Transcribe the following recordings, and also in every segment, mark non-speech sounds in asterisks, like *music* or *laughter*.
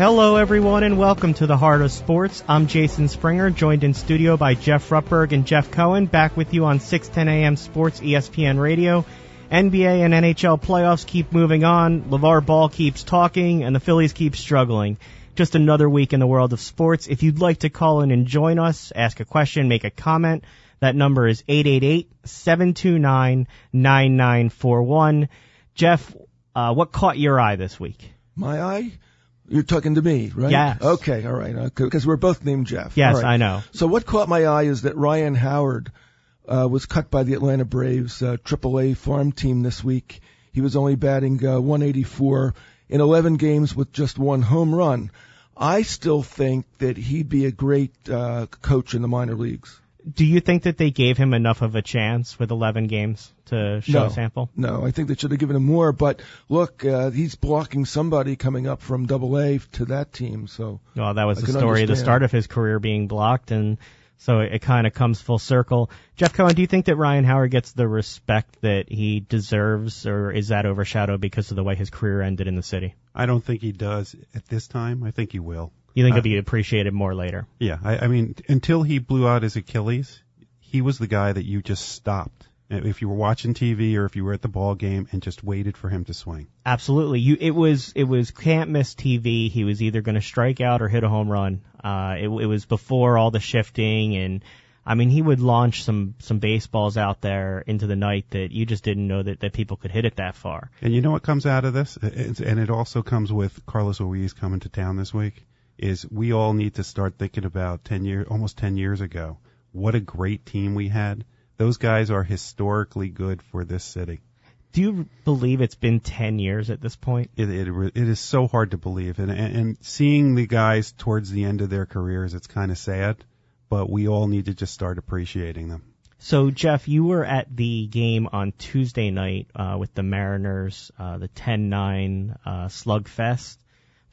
Hello, everyone, and welcome to the Heart of Sports. I'm Jason Springer, joined in studio by Jeff Rutberg and Jeff Cohen, back with you on 610 AM Sports ESPN Radio. NBA and NHL playoffs keep moving on, LaVar Ball keeps talking, and the Phillies keep struggling. Just another week in the world of sports. If you'd like to call in and join us, ask a question, make a comment, that number is 888-729-9941. Jeff, uh, what caught your eye this week? My eye? You're talking to me, right? Yes. Okay, all right. Because we're both named Jeff. Yes, right. I know. So what caught my eye is that Ryan Howard uh, was cut by the Atlanta Braves uh, AAA farm team this week. He was only batting uh, 184 in 11 games with just one home run. I still think that he'd be a great uh, coach in the minor leagues. Do you think that they gave him enough of a chance with 11 games to show No. a sample? No, I think they should have given him more. But look, uh, he's blocking somebody coming up from Double A to that team. So Well, that was I the story of the start of his career being blocked, and so it, it kind of comes full circle. Jeff Cohen, do you think that Ryan Howard gets the respect that he deserves, or is that overshadowed because of the way his career ended in the city? I don't think he does at this time. I think he will. You think Uh, he'll be appreciated more later? Yeah, I, I mean, until he blew out his Achilles, he was the guy that you just stopped. If you were watching TV or if you were at the ball game and just waited for him to swing. Absolutely. You, it was it was can't miss TV. He was either going to strike out or hit a home run. Uh, it, it was before all the shifting, and I mean he would launch some some baseballs out there into the night that you just didn't know that that people could hit it that far. And you know what comes out of this? It's, and it also comes with Carlos Ruiz coming to town this week. Is we all need to start thinking about ten years, almost ten years ago. What a great team we had. Those guys are historically good for this city. Do you believe it's been 10 years at this point? It, it, it is so hard to believe, and, and and seeing the guys towards the end of their careers, it's kind of sad. But we all need to just start appreciating them. So, Jeff, you were at the game on Tuesday night uh, with the Mariners, uh, the 10-9 uh, slugfest.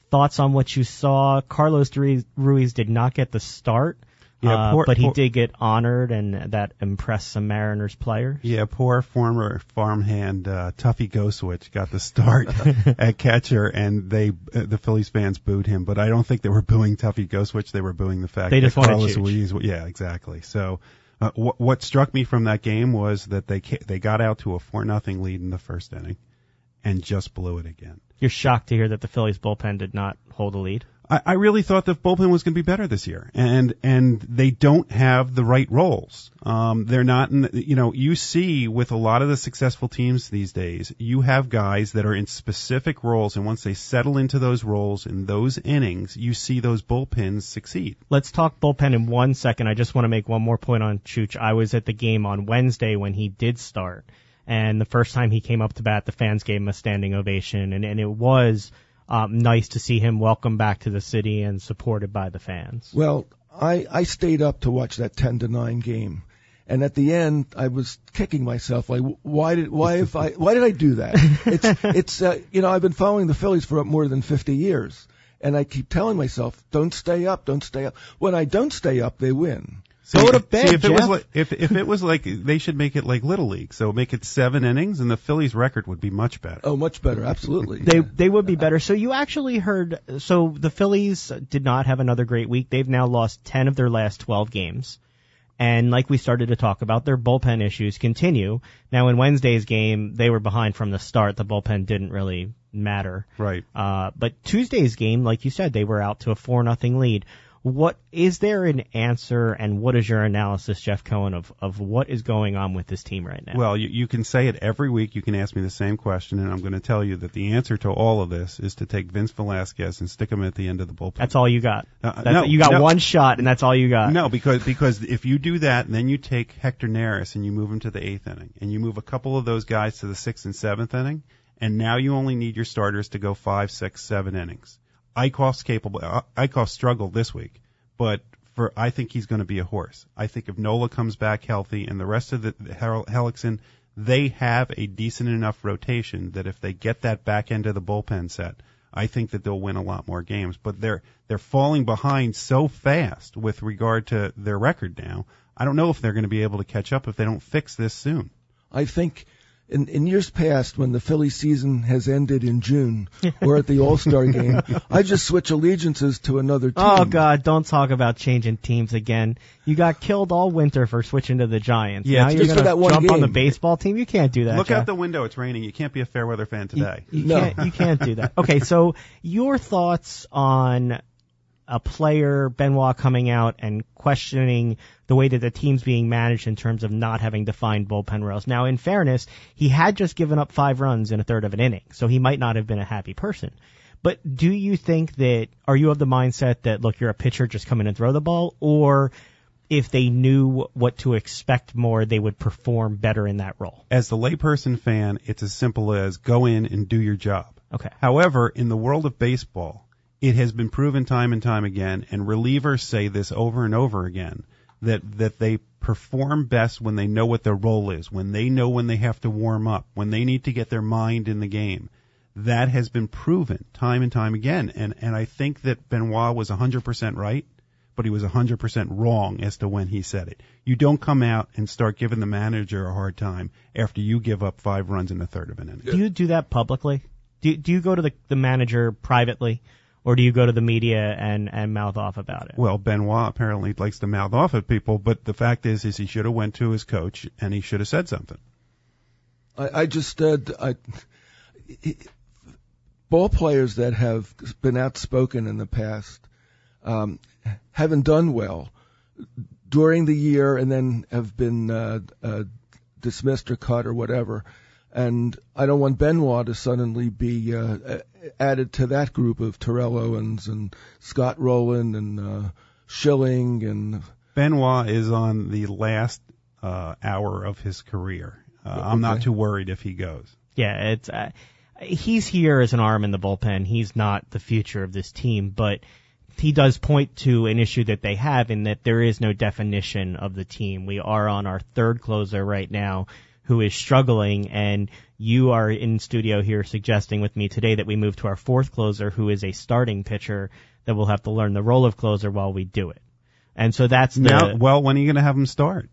Thoughts on what you saw? Carlos Ruiz, did not get the start, Yeah, uh, but he poor- did get honored, and that impressed some Mariners players. Yeah, poor former farmhand uh, Tuffy Gosewisch got the start *laughs* at catcher, and they uh, the Phillies fans booed him. But I don't think they were booing Tuffy Gosewisch; they were booing the fact They that Carlos. Ruiz. Yeah, exactly. So. Uh, what, what struck me from that game was that they ca- they got out to a four nothing lead in the first inning, and just blew it again. You're shocked to hear that the Phillies bullpen did not hold a lead. I, I really thought the bullpen was going to be better this year, and and they don't have the right roles. Um, they're not, in, the- you know, you see with a lot of the successful teams these days, you have guys that are in specific roles, and once they settle into those roles in those innings, you see those bullpens succeed. Let's talk bullpen in one second. I just want to make one more point on Chooch. I was at the game on Wednesday when he did start, and the first time he came up to bat, the fans gave him a standing ovation, and, and it was um, nice to see him welcome back to the city and supported by the fans. Well, I, I stayed up to watch that 10 to 9 game. And at the end, I was kicking myself. Like, why did, why if I, why did I do that? It's, *laughs* it's, uh, you know, I've been following the Phillies for more than 50 years. And I keep telling myself, don't stay up, don't stay up. When I don't stay up, they win. See, Go to bed, see, if it was like, if if it was like they should make it like little league, so make it seven innings, and the Phillies' record would be much better. Oh, much better. Absolutely. They they would be better. So you actually heard. So the Phillies did not have another great week. They've now lost ten of their last twelve games, and like we started to talk about, their bullpen issues continue. Now in Wednesday's game, they were behind from the start. The bullpen didn't really matter. Right. Uh, but Tuesday's game, like you said, they were out to a four nothing lead. What is there an answer, and what is your analysis, Jeff Cohen, of of what is going on with this team right now? Well, you, you can say it every week. You can ask me the same question, and I'm going to tell you that the answer to all of this is to take Vince Velasquez and stick him at the end of the bullpen. that's all you got. Uh, That's, no, you got no. one shot, and that's all you got. No, because because if you do that, then you take Hector Neris and you move him to the eighth inning, and you move a couple of those guys to the sixth and seventh inning, and now you only need your starters to go five, six, seven innings. Eickhoff's capable. uh, Eichhoff struggled this week, but for I think he's going to be a horse. I think if Nola comes back healthy and the rest of the the Hel- Hellickson, they have a decent enough rotation that if they get that back end of the bullpen set, I think that they'll win a lot more games. But they're they're falling behind so fast with regard to their record now. I don't know if they're going to be able to catch up if they don't fix this soon. I think in, in years past, when the Philly season has ended in June or at the All Star *laughs* game, I just switch allegiances to another oh, team. Oh God, don't talk about changing teams again. You got killed all winter for switching to the Giants. Yeah, now you're just for gonna that one jump on the baseball team. You can't do that. Look Jeff. out the window. It's raining. You can't be a fair weather fan today. You, you No. can't. You can't do that. Okay, so *laughs* your thoughts on a player Benoit coming out and questioning the way that the team's being managed in terms of not having defined bullpen roles. Now, in fairness, he had just given up five runs in a third of an inning, so he might not have been a happy person. But do you think that are you of the mindset that look, you're a pitcher, just come in and throw the ball, or if they knew what to expect more, they would perform better in that role? As the layperson fan, it's as simple as go in and do your job. Okay. However, in the world of baseball, it has been proven time and time again, and relievers say this over and over again, that, that they perform best when they know what their role is, when they know when they have to warm up, when they need to get their mind in the game. That has been proven time and time again, and, and I think that Benoit was 100% right, but he was 100% wrong as to when he said it. You don't come out and start giving the manager a hard time after you give up five runs in the third of an inning. Do you do that publicly? Do do you go to the the manager privately, or do you go to the media and and mouth off about it? Well, Benoit apparently likes to mouth off at people, but the fact is, is he should have went to his coach and he should have said something. I, I just uh, d- I, ball players that have been outspoken in the past um, haven't done well during the year and then have been uh, uh, dismissed or cut or whatever. And I don't want Benoit to suddenly be uh, added to that group of Terrell Owens and Scott Rolen and uh, Schilling and Benoit is on the last uh, hour of his career. Uh, I'm not too worried if he goes. Yeah, it's uh, he's here as an arm in the bullpen. He's not the future of this team, but he does point to an issue that they have in that there is no definition of the team. We are on our third closer right now who is struggling and you are in studio here suggesting with me today that we move to our fourth closer who is a starting pitcher that will have to learn the role of closer while we do it. And so that's the Now, well, when are you going to have him start?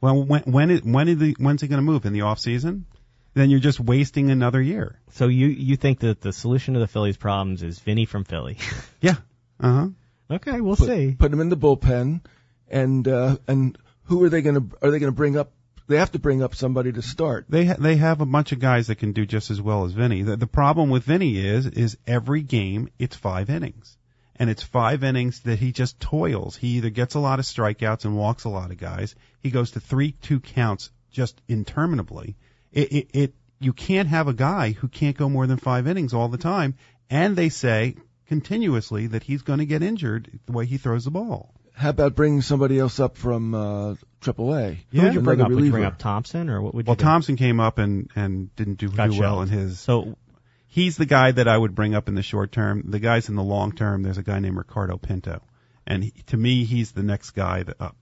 Well, when when is, when is the, when's he going to move in the off season? Then you're just wasting another year. so you you think that the solution to the Phillies problems is Vinny from Philly. *laughs* Yeah. Uh huh. okay, we'll put, see. put him in the bullpen, and uh, and who are they going to are they going to bring up? They have to bring up somebody to start. They ha- they have a bunch of guys that can do just as well as Vinny. The, the problem with Vinny is is every game it's five innings, and it's five innings that he just toils. He either gets a lot of strikeouts and walks a lot of guys. He goes to three two counts just interminably. It it, it you can't have a guy who can't go more than five innings all the time, and they say continuously that he's going to get injured the way he throws the ball. How about bringing somebody else up from uh, AAA? Who would you bring Another up? Would you bring up Thompson or what would you Well, do? Thompson came up and and didn't do, Got do well in his So he's the guy that I would bring up in the short term. The guys in the long term, there's a guy named Ricardo Pinto, and he, to me, he's the next guy that up.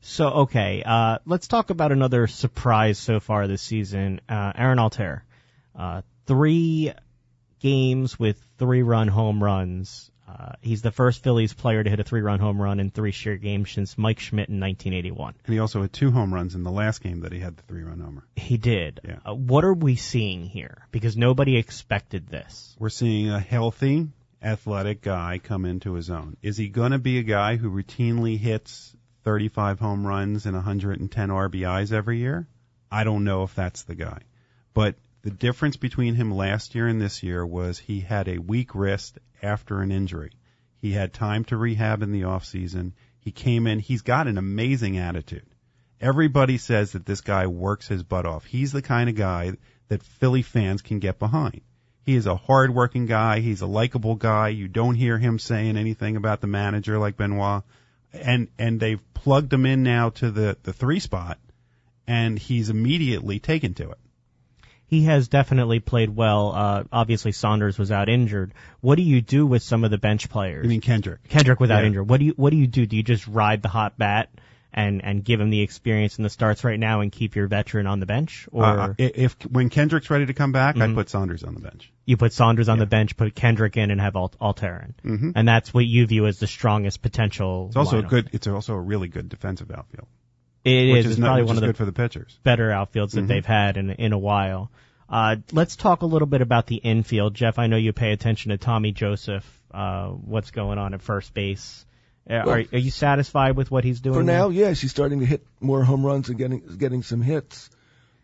so okay, uh, let's talk about another surprise so far this season. Uh, Aaron Altherr, uh, three games with three run home runs. Uh, he's the first Phillies player to hit a three run home run in three straight games since Mike Schmidt in 1981. And he also had two home runs in the last game that he had the three run homer. He did. Yeah. Uh, what are we seeing here? Because nobody expected this. We're seeing a healthy, athletic guy come into his own. Is he going to be a guy who routinely hits 35 home runs and 110 RBIs every year? I don't know if that's the guy. But the difference between him last year and this year was he had a weak wrist after an injury. He had time to rehab in the off season. He came in. He's got an amazing attitude. Everybody says that this guy works his butt off. He's the kind of guy that Philly fans can get behind. He is a hard-working guy. He's a likable guy. You don't hear him saying anything about the manager like Benoit. And and they've plugged him in now to the the three spot, and he's immediately taken to it. He has definitely played well. Uh, obviously, Saunders was out injured. What do you do with some of the bench players? I mean Kendrick. Kendrick without Yeah. injury. What do you What do you do? Do you just ride the hot bat and and give him the experience in the starts right now and keep your veteran on the bench, or Uh, i- if when Kendrick's ready to come back, Mhm. I'd put Saunders on the bench. you put Saunders on the bench, put Kendrick in, and have Alt- Mhm. and that's what you view as the strongest potential. It's also a good. It's also a really good defensive outfield. It which is. is It's not, probably which one is of the good for the pitchers. better outfields that Mhm. they've had in in a while. Uh, let's talk a little bit about the infield, Jeff. I know you pay attention to Tommy Joseph. Uh, what's going on at first base? Uh, Well, are, are you satisfied with what he's doing? For there? now, yes, he's starting to hit more home runs and getting getting some hits.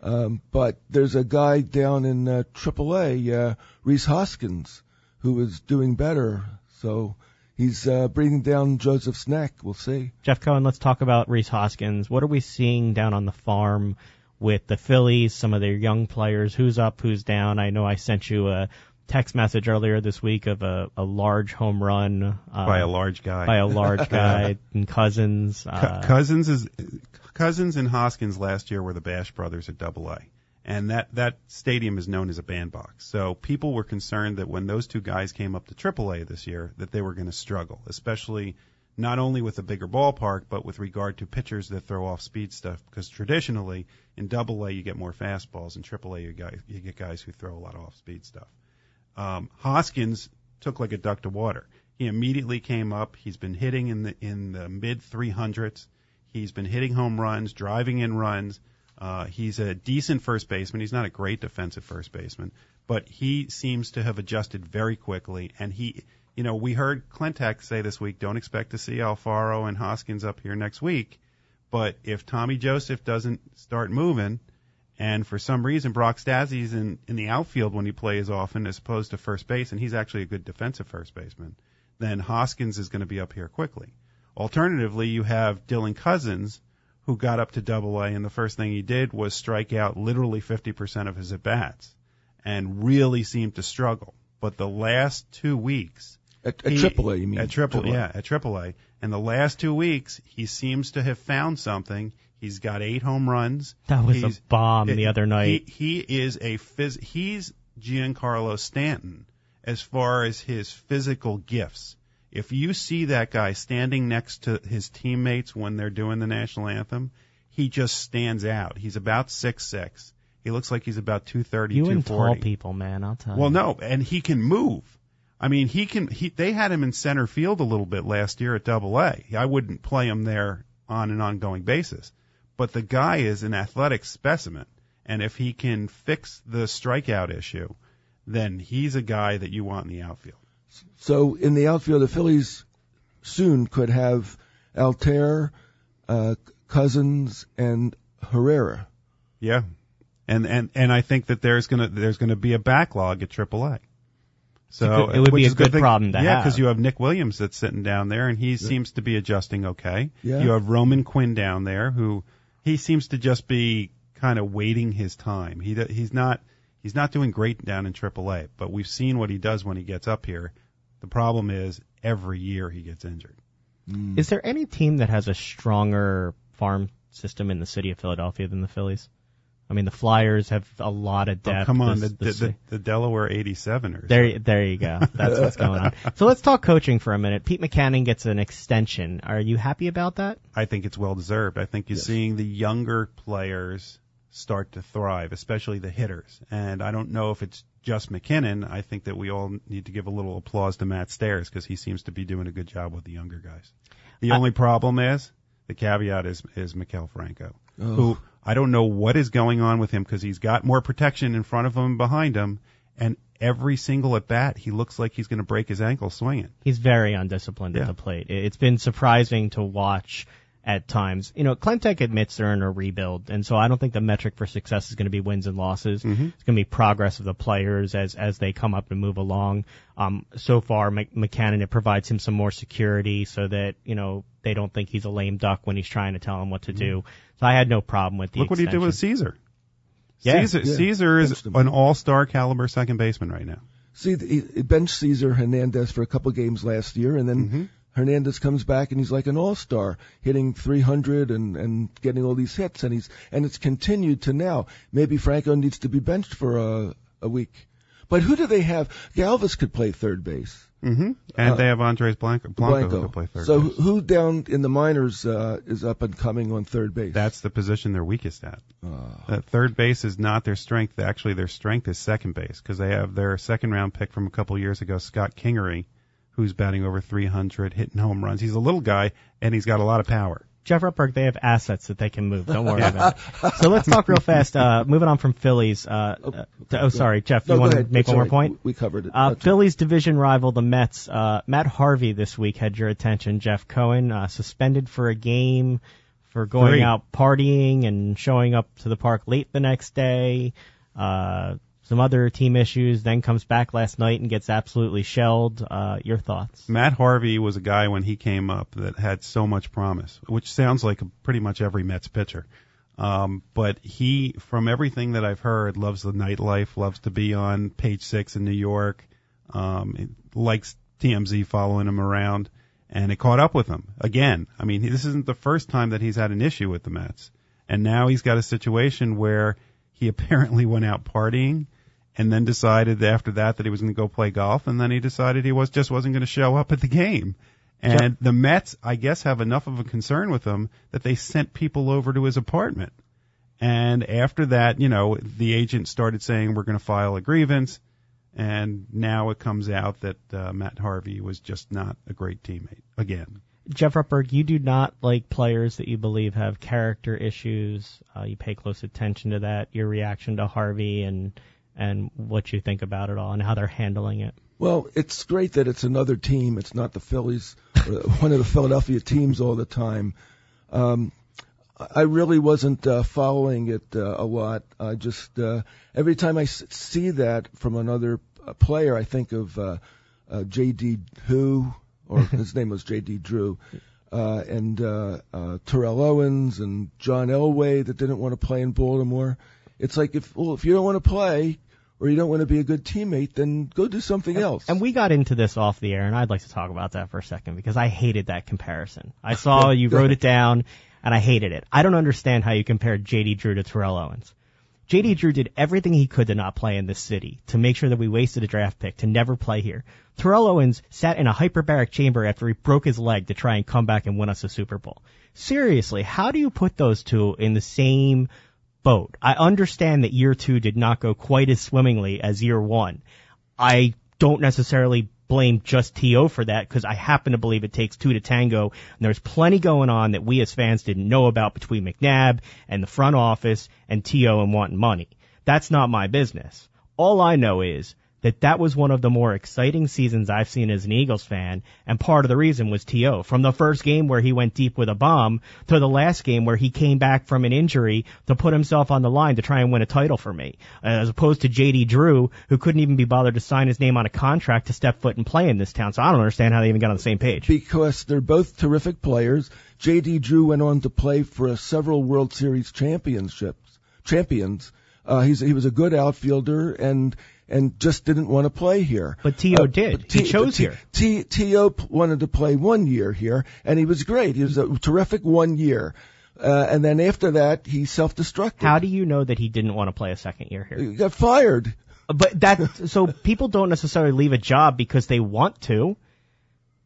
Um, but there's a guy down in uh, AAA, uh, Rhys Hoskins, who is doing better. So he's uh, bringing down Joseph's neck. We'll see. Jeff Cohen, let's talk about Rhys Hoskins. What are we seeing down on the farm with the Phillies, some of their young players? Who's up, who's down? I know I sent you a text message earlier this week of a, a large home run uh, by a large guy. by a large *laughs* guy and Cozens. Cou- Uh, Cozens is Cozens and Hoskins last year were the Bash brothers at Double A, and that that stadium is known as a bandbox. So people were concerned that when those two guys came up to Triple A this year, that they were going to struggle, especially not only with a bigger ballpark, but with regard to pitchers that throw off speed stuff. Because traditionally in Double A you get more fastballs, in Triple A you, guys, you get guys who throw a lot of off speed stuff. Um, Hoskins took like a duck to water. He immediately came up. He's been hitting in the in the mid 300s. He's been hitting home runs, driving in runs. Uh, he's a decent first baseman. He's not a great defensive first baseman, but he seems to have adjusted very quickly. And he, you know, we heard Klentak say this week, don't expect to see Alfaro and Hoskins up here next week. But if Tommy Joseph doesn't start moving, and for some reason Brock Stassi's in, in the outfield when he plays often as opposed to first base, and he's actually a good defensive first baseman, then Hoskins is going to be up here quickly. Alternatively, you have Dylan Cozens, who got up to double A, and the first thing he did was strike out literally 50% of his at bats and really seemed to struggle. But the last two weeks, At, at he- AAA, you mean? At triple, AAA. yeah, at triple A. And the last two weeks, he seems to have found something. He's got eight home runs. that was He's- a bomb the other night. He, he is a phys- he's Giancarlo Stanton as far as his physical gifts. If you see that guy standing next to his teammates when they're doing the national anthem, he just stands out. He's about six six. He looks like he's about two thirty, you two and tall people, man, I'll tell Well, you. no, and he can move. I mean, he can. He they had him in center field a little bit last year at Double A. I wouldn't play him there on an ongoing basis, but the guy is an athletic specimen, and if he can fix the strikeout issue, then he's a guy that you want in the outfield. So in the outfield, the Phillies soon could have Altherr, uh, Cozens, and Herrera. Yeah, and and and I think that there's gonna there's gonna be a backlog at AAA. So It would be a is good thing. problem to yeah, have. because you have Nick Williams that's sitting down there, and he seems to be adjusting okay. Yeah. You have Roman Quinn down there, who he seems to just be kind of waiting his time. He he's not he's not doing great down in AAA, but we've seen what he does when he gets up here. The problem is every year he gets injured. Mm. Is there any team that has a stronger farm system in the city of Philadelphia than the Phillies? I mean, the Flyers have a lot of Oh, depth. come on, the, This- the, this- the, the Delaware 87ers. There, there you go. That's what's going on. *laughs* So let's talk coaching for a minute. Pete Mackanin gets an extension. Are you happy about that? I think it's well deserved. I think you're seeing the younger players start to thrive, especially the hitters. And I don't know if it's just Mackanin. I think that we all need to give a little applause to Matt Stairs because he seems to be doing a good job with the younger guys. The I- only problem is the caveat is is Maikel Franco, Oh. who I don't know what is going on with him because he's got more protection in front of him and behind him, and every single at bat he looks like he's going to break his ankle swinging. He's very undisciplined Yeah. at the plate. It's been surprising to watch at times. You know, Klentak admits they're in a rebuild, and so I don't think the metric for success is going to be wins and losses. Mhm. It's going to be progress of the players as as they come up and move along. Um, so far, Mc- Mackanin it provides him some more security so that you know they don't think he's a lame duck when he's trying to tell them what to do. So I had no problem with the. Mm-hmm. Look what he did with. Caesar. Yeah. Caesar, Yeah. Caesar is an all-star caliber second baseman right now. See, he he benched Cesar Hernandez for a couple games last year, and then Mhm. Hernandez comes back and he's like an all-star, hitting 300 and and getting all these hits, and he's and it's continued to now. Maybe Franco needs to be benched for a a week. But who do they have? Galvis could play third base. Mm-hmm. And Uh, they have Andres Blanco, Blanco, who can play third so base. who down in the minors uh, is up and coming on third base? That's the position they're weakest at. Uh, That third base is not their strength. Actually, their strength is second base because they have their second round pick from a couple years ago, Scott Kingery, who's batting over 300, hitting home runs. He's a little guy and he's got a lot of power. Jeff Rutberg, they have assets that they can move. Don't worry about it. *laughs* So let's talk real fast. Uh, moving on from Phillies. Uh, uh, oh, sorry, Jeff. No, you go want to make It's one all more right. point? We covered it. Uh, That's Phillies division rival, the Mets. Uh, Matt Harvey this week had your attention. Jeff Cohen uh, suspended for a game for going Three. out partying and showing up to the park late the next day. Uh, some other team issues. Then comes back last night and gets absolutely shelled. Uh, your thoughts? Matt Harvey was a guy when he came up that had so much promise, which sounds like pretty much every Mets pitcher. Um, but he, from everything that I've heard, loves the nightlife, loves to be on page six in New York, um, likes TMZ following him around, and it caught up with him again. I mean, this isn't the first time that he's had an issue with the Mets, and now he's got a situation where he *laughs* apparently went out partying and then decided after that that he was going to go play golf, and then he decided he was just wasn't going to show up at the game. And the Mets, I guess, have enough of a concern with him that they sent people over to his apartment. And after that, you know, the agent started saying we're going to file a grievance, and now it comes out that uh, Matt Harvey was just not a great teammate again. Jeff Rutberg, you do not like players that you believe have character issues. Uh, you pay close attention to that. Your reaction to Harvey and and what you think about it all and how they're handling it. Well, it's great that it's another team. It's not the Phillies, or one of the Philadelphia teams all the time. Um, I really wasn't uh, following it uh, a lot. I just uh, every time I s- see that from another uh, player, I think of uh, uh, J.D. Who, or *laughs* his name was J.D. Drew, uh, and uh, uh, Terrell Owens and John Elway that didn't want to play in Baltimore. It's like if well, if you don't want to play or you don't want to be a good teammate, then go do something else. And we got into this off the air, and I'd like to talk about that for a second because I hated that comparison. I *laughs* saw you wrote it down, and I hated it. I don't understand how you compared J.D. Drew to Terrell Owens. J.D. Drew did everything he could to not play in this city, to make sure that we wasted a draft pick, to never play here. Terrell Owens sat in a hyperbaric chamber after he broke his leg to try and come back and win us a Super Bowl. Seriously, how do you put those two in the same boat? I understand that year two did not go quite as swimmingly as year one. I don't necessarily blame just T.O. for that because I happen to believe it takes two to tango and there's plenty going on that we as fans didn't know about between McNabb and the front office and T.O. and wanting money. That's not my business. All I know is that that was one of the more exciting seasons I've seen as an Eagles fan, and part of the reason was T.O. From the first game where he went deep with a bomb to the last game where he came back from an injury to put himself on the line to try and win a title for me, as opposed to J.D. Drew, who couldn't even be bothered to sign his name on a contract to step foot and play in this town. So I don't understand how they even got on the same page. because they're both terrific players. J.D. Drew went on to play for several World Series championships, champions. Uh, he's he was a good outfielder and and just didn't want to play here. But T.O. Uh, did. but He chose T- here. T- T.O. wanted to play one year here, and he was great. He was a terrific one year. Uh, and then after that, he self-destructed. How do you know that he didn't want to play a second year here? he got fired? But that so people don't necessarily leave a job because they want to.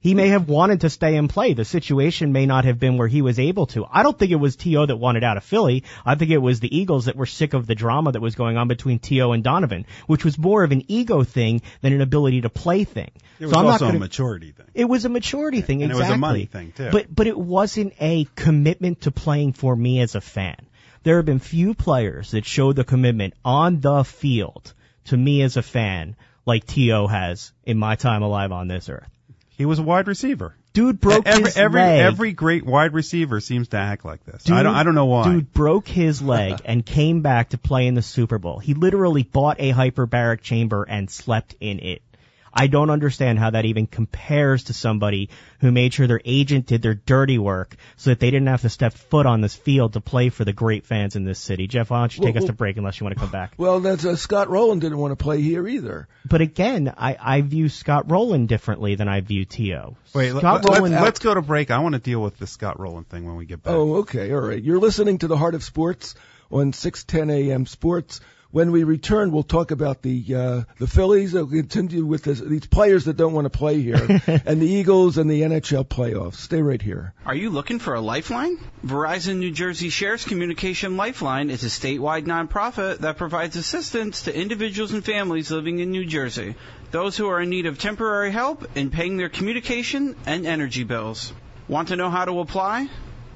He may have wanted to stay and play. The situation may not have been where he was able to. I don't think it was T.O. that wanted out of Philly. I think it was the Eagles that were sick of the drama that was going on between T.O. and Donovan, which was more of an ego thing than an ability to play thing. It was so I'm also not a gonna, maturity thing. it was a maturity thing, And it exactly. was a money thing, too. But but it wasn't a commitment to playing for me as a fan. There have been few players that showed the commitment on the field to me as a fan like T.O. has in my time alive on this earth. He was a wide receiver. Dude broke every his every leg. every great wide receiver seems to act like this. I don't I don't know why. Dude broke his leg *laughs* and came back to play in the Super Bowl. He literally bought a hyperbaric chamber and slept in it. I don't understand how that even compares to somebody who made sure their agent did their dirty work so that they didn't have to step foot on this field to play for the great fans in this city. Jeff, why don't you take Well, us to break unless you want to come back? Well, that's uh, Scott Rolen didn't want to play here either. But again, I, I view Scott Rolen differently than I view T.O. Wait, Scott let, Rolen, us go to break. I want to deal with the Scott Rolen thing when we get back. Oh, okay, all right. You're listening to the Heart of Sports on 6:10 a.m. Sports. When we return, we'll talk about the uh, the Phillies. We'll continue with this, these players that don't want to play here, *laughs* and the Eagles and the NHL playoffs. Stay right here. Are you looking for a lifeline? Verizon New Jersey Shares Communication Lifeline is a statewide nonprofit that provides assistance to individuals and families living in New Jersey, those who are in need of temporary help in paying their communication and energy bills. Want to know how to apply?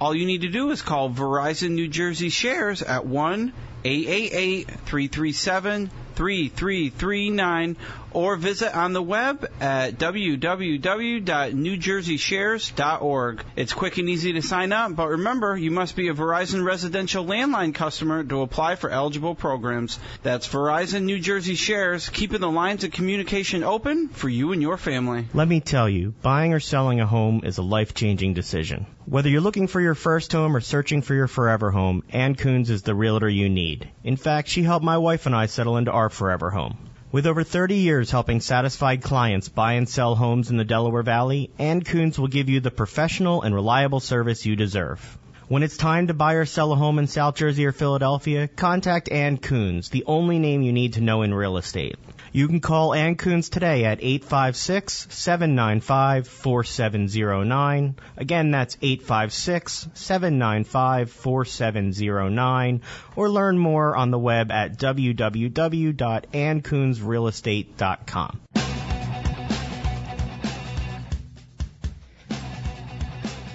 All you need to do is call Verizon New Jersey Shares at 1 888 337 3339 or visit on the web at www.newjerseyshares.org. It's quick and easy to sign up, but remember, you must be a Verizon residential landline customer to apply for eligible programs. That's Verizon New Jersey Shares, keeping the lines of communication open for you and your family. Let me tell you, buying or selling a home is a life-changing decision. Whether you're looking for your first home or searching for your forever home, Ann Coons is the realtor you need. In fact, she helped my wife and I settle into our forever home. With over 30 years helping satisfied clients buy and sell homes in the Delaware Valley, Ann Coons will give you the professional and reliable service you deserve. When it's time to buy or sell a home in South Jersey or Philadelphia, contact Ann Coons, the only name you need to know in real estate. You can call Ann Coons today at 856-795-4709. Again, that's 856-795-4709. Or learn more on the web at www.anncoonsrealestate.com.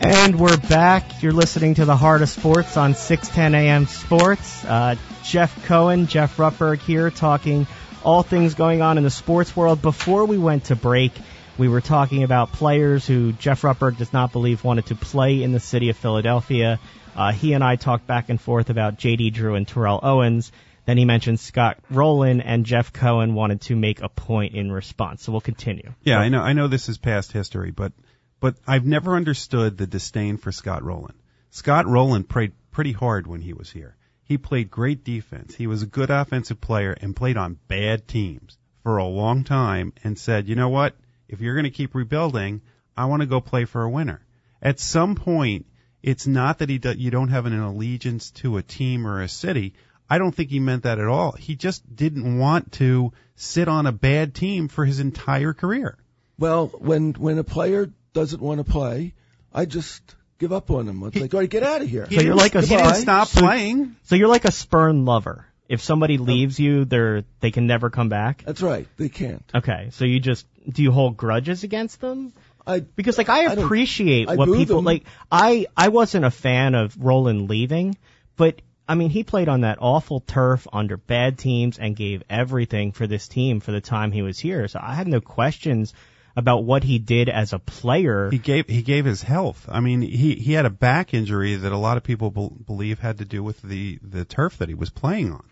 And we're back. You're listening to the Heart of Sports on 610 AM Sports. Uh, Jeff Cohen, Jeff Rutberg here talking all things going on in the sports world. Before we went to break, we were talking about players who Jeff Rutberg does not believe wanted to play in the city of Philadelphia. Uh, he and I talked back and forth about J.D. Drew and Terrell Owens. Then he mentioned Scott Rolen and Jeff Cohen wanted to make a point in response. So we'll continue. Yeah, I know. I know this is past history, but but I've never understood the disdain for Scott Rolen. Scott Rolen played pretty hard when he was here. He played great defense. He was a good offensive player and played on bad teams for a long time and said, you know what? If you're going to keep rebuilding, I want to go play for a winner. At some point, it's not that he do, you don't have an allegiance to a team or a city. I don't think he meant that at all. He just didn't want to sit on a bad team for his entire career. Well, when when a player doesn't want to play, I just give up on him. It's like, all right, get out of here. So you're like a he didn't stop so, playing. So you're like a spurn lover. If somebody leaves you, they're they can never come back. That's right. They can't. Okay, so you just do you hold grudges against them? I Because like I I appreciate I what boo people them. like. I I wasn't a fan of Rolen leaving, but I mean he played on that awful turf under bad teams and gave everything for this team for the time he was here. So I have no questions about what he did as a player. He gave he gave his health. I mean, he he had a back injury that a lot of people bel believe had to do with the the turf that he was playing on.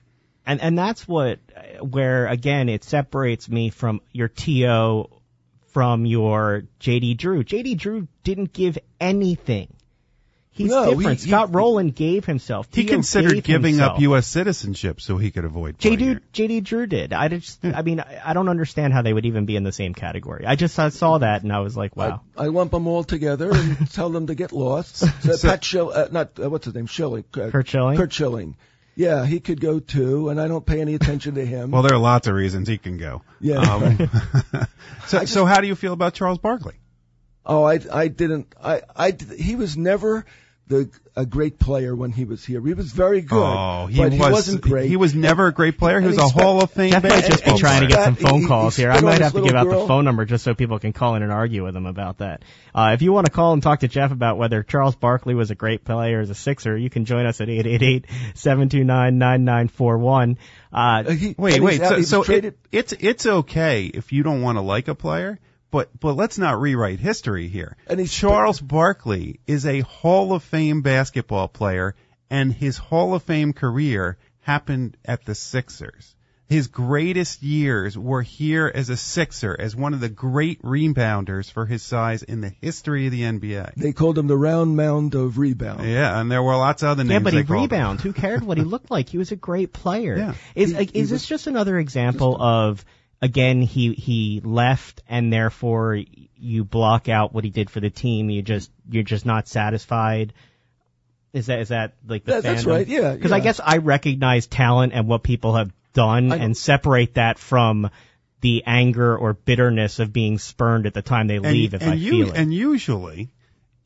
and and that's what where again it separates me from your to from your jd drew jd drew didn't give anything he's No, different he- he- scott rolen gave himself He T.O. considered giving himself. up U.S. citizenship so he could avoid JD. JD Drew did. I just, I mean, I I don't understand how they would even be in the same category. I just I saw that and I was like, wow. I, I lump them all together and *laughs* tell them to get lost. So Pat Schill, uh, not uh, what's his name, Schilling. Uh, Curt Schilling? Curt Schilling. Yeah, he could go too, and I don't pay any attention to him. Well, there are lots of reasons he can go. Yeah. Um, *laughs* *laughs* so, so how do you feel about Charles Barkley? Oh, I, I didn't. I, I, he was never the a great player when he was here. He was very good, oh, he but was. he wasn't great. He was never a great player. He And was a he spent- Hall of Fame Jeff might just be trying to get some phone he- calls he here. I might have to give little out the phone number just so people can call in and argue with him about that. Uh, if you want to call and talk to Jeff about whether Charles Barkley was a great player as a Sixer, you can join us at 888-729-9941. Uh, Uh, he- Wait, wait. So, so it, it's it's okay if you don't want to like a player, but but let's not rewrite history here. And he's- Charles Barkley is a Hall of Fame basketball player, and his Hall of Fame career happened at the Sixers. His greatest years were here as a Sixer, as one of the great rebounders for his size in the history of the NBA. they called him the round mound of rebound. Yeah, and there were lots of other names. yeah, but he they rebound. Who cared what he looked like? He was a great player. *laughs* Yeah. Is He- like, he is this was- just another example of again he he left and therefore you block out what he did for the team? You just you're just not satisfied. Is that is that like the Yeah, that's right, yeah, Because I guess I recognize talent and what people have done I and separate that from the anger or bitterness of being spurned at the time they and, leave. if I you, feel it. And usually,